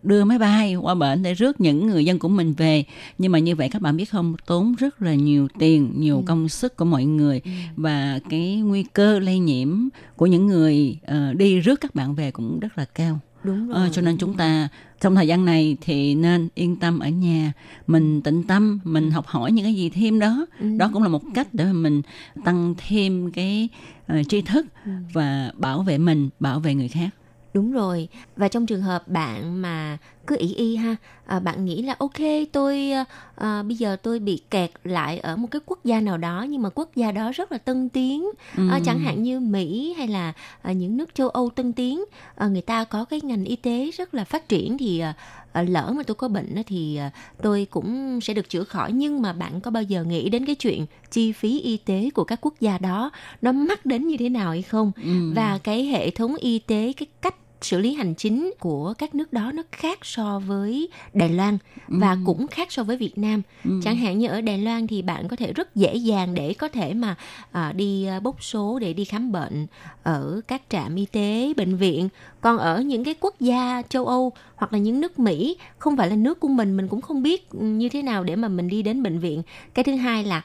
Speaker 3: đưa máy bay qua bển để rước những người dân của mình về. Nhưng mà như vậy các bạn biết không tốn rất là nhiều tiền nhiều
Speaker 8: Ừ.
Speaker 3: công sức của mọi người. Và cái nguy cơ lây nhiễm của những người uh, đi rước các bạn về cũng rất là cao
Speaker 8: Đúng rồi.
Speaker 3: Ờ, cho nên chúng ta trong thời gian này thì nên yên tâm ở nhà mình tĩnh tâm mình học hỏi những cái gì thêm đó
Speaker 8: Ừ.
Speaker 3: đó cũng là một cách để mà mình tăng thêm cái ờ, tri thức
Speaker 8: Ừ.
Speaker 3: và bảo vệ mình bảo vệ người khác
Speaker 8: Đúng rồi. Và trong trường hợp bạn mà cứ ý y ha, à, bạn nghĩ là ok tôi à, bây giờ tôi bị kẹt lại ở một cái quốc gia nào đó nhưng mà quốc gia đó rất là tân tiến,
Speaker 3: Ừ.
Speaker 8: à, chẳng hạn như Mỹ hay là à, những nước châu Âu tân tiến, à, người ta có cái ngành y tế rất là phát triển thì à, à, lỡ mà tôi có bệnh thì à, tôi cũng sẽ được chữa khỏi nhưng mà bạn có bao giờ nghĩ đến cái chuyện chi phí y tế của các quốc gia đó nó mắc đến như thế nào hay không?
Speaker 3: Ừ.
Speaker 8: và cái hệ thống y tế cái cách xử lý hành chính của các nước đó nó khác so với Đài Loan và cũng khác so với Việt Nam.
Speaker 3: Ừ.
Speaker 8: Chẳng hạn như ở Đài Loan thì bạn có thể rất dễ dàng để có thể mà à, đi à, bốc số để đi khám bệnh ở các trạm y tế, bệnh viện. Còn ở những cái quốc gia châu Âu hoặc là những nước Mỹ không phải là nước của mình, mình cũng không biết như thế nào để mà mình đi đến bệnh viện. Cái thứ hai là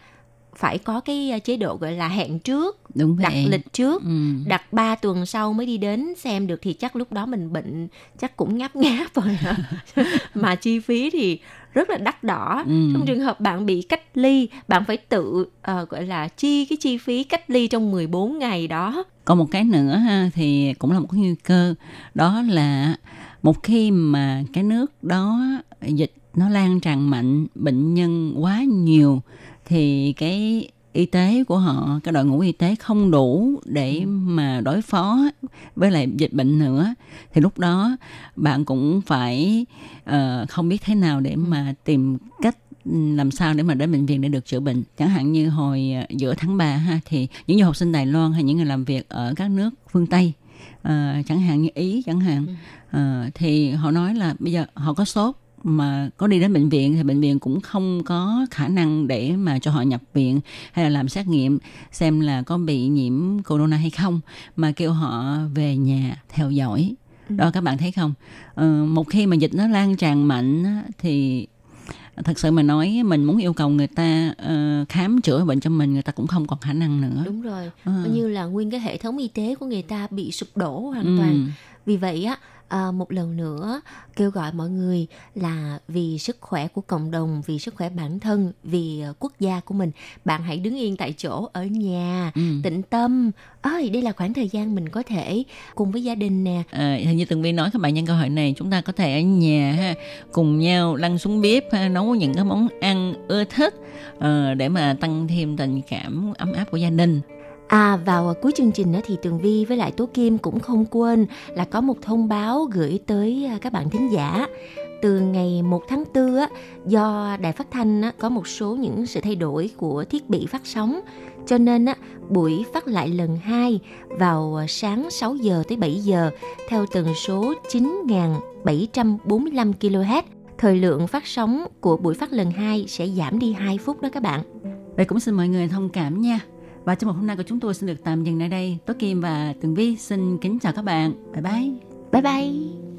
Speaker 8: phải có cái à, chế độ gọi là hẹn trước
Speaker 3: đúng
Speaker 8: đặt
Speaker 3: vậy.
Speaker 8: lịch trước
Speaker 3: ừ.
Speaker 8: đặt 3 tuần sau mới đi đến xem được thì chắc lúc đó mình bệnh chắc cũng ngáp ngáp rồi. *laughs* Mà chi phí thì rất là đắt đỏ.
Speaker 3: Ừ.
Speaker 8: trong trường hợp bạn bị cách ly bạn phải tự ờ, gọi là chi cái chi phí cách ly trong 14 ngày đó.
Speaker 3: Còn một cái nữa ha thì cũng là một cái nguy cơ. Đó là một khi mà cái nước đó dịch nó lan tràn mạnh bệnh nhân quá nhiều thì cái y tế của họ cái đội ngũ y tế không đủ để mà đối phó với lại dịch bệnh nữa. Thì lúc đó bạn cũng phải ờ, không biết thế nào để mà tìm cách làm sao để mà đến bệnh viện để được chữa bệnh. Chẳng hạn như hồi ờ, giữa tháng 3 ha thì những du học sinh Đài Loan hay những người làm việc ở các nước phương Tây ờ, chẳng hạn như Ý chẳng hạn ờ, thì họ nói là bây giờ họ có sốt mà có đi đến bệnh viện thì bệnh viện cũng không có khả năng để mà cho họ nhập viện hay là làm xét nghiệm xem là có bị nhiễm corona hay không mà kêu họ về nhà theo dõi. Đó các bạn thấy không? Ờ, một khi mà dịch nó lan tràn mạnh thì thật sự mà nói mình muốn yêu cầu người ta ờ, khám chữa bệnh cho mình người ta cũng không còn khả năng nữa.
Speaker 8: Đúng rồi. Coi như là nguyên cái hệ thống y tế của người ta bị sụp đổ hoàn
Speaker 3: Ừ.
Speaker 8: toàn. Vì vậy á à, một lần nữa kêu gọi mọi người là vì sức khỏe của cộng đồng vì sức khỏe bản thân vì ờ, quốc gia của mình. Bạn hãy đứng yên tại chỗ ở nhà
Speaker 3: Ừ.
Speaker 8: tĩnh tâm. Ơi đây là khoảng thời gian mình có thể cùng với gia đình nè.
Speaker 3: À, hình như Tường Vi nói các bạn nhân câu hỏi này chúng ta có thể ở nhà ha cùng nhau lăn xuống bếp ha, nấu những cái món ăn ưa thích ờ, để mà tăng thêm tình cảm ấm áp của gia đình
Speaker 8: À vào cuối chương trình thì Tường Vi với lại Tố Kim cũng không quên là có một thông báo gửi tới à, các bạn thính giả. Từ ngày 1 tháng 4 á, do đài phát thanh á, có một số những sự thay đổi của thiết bị phát sóng cho nên á, buổi phát lại lần 2 vào à, sáng 6 giờ tới 7 giờ theo tần số 9.745 kHz. Thời lượng phát sóng của buổi phát lần 2 sẽ giảm đi 2 phút đó các bạn.
Speaker 3: vậy cũng xin mọi người thông cảm nha và trong một hôm nay của chúng tôi xin được tạm dừng tại đây. Tố Kim và Tường Vi xin kính chào các bạn. Bye bye.
Speaker 8: Bye bye!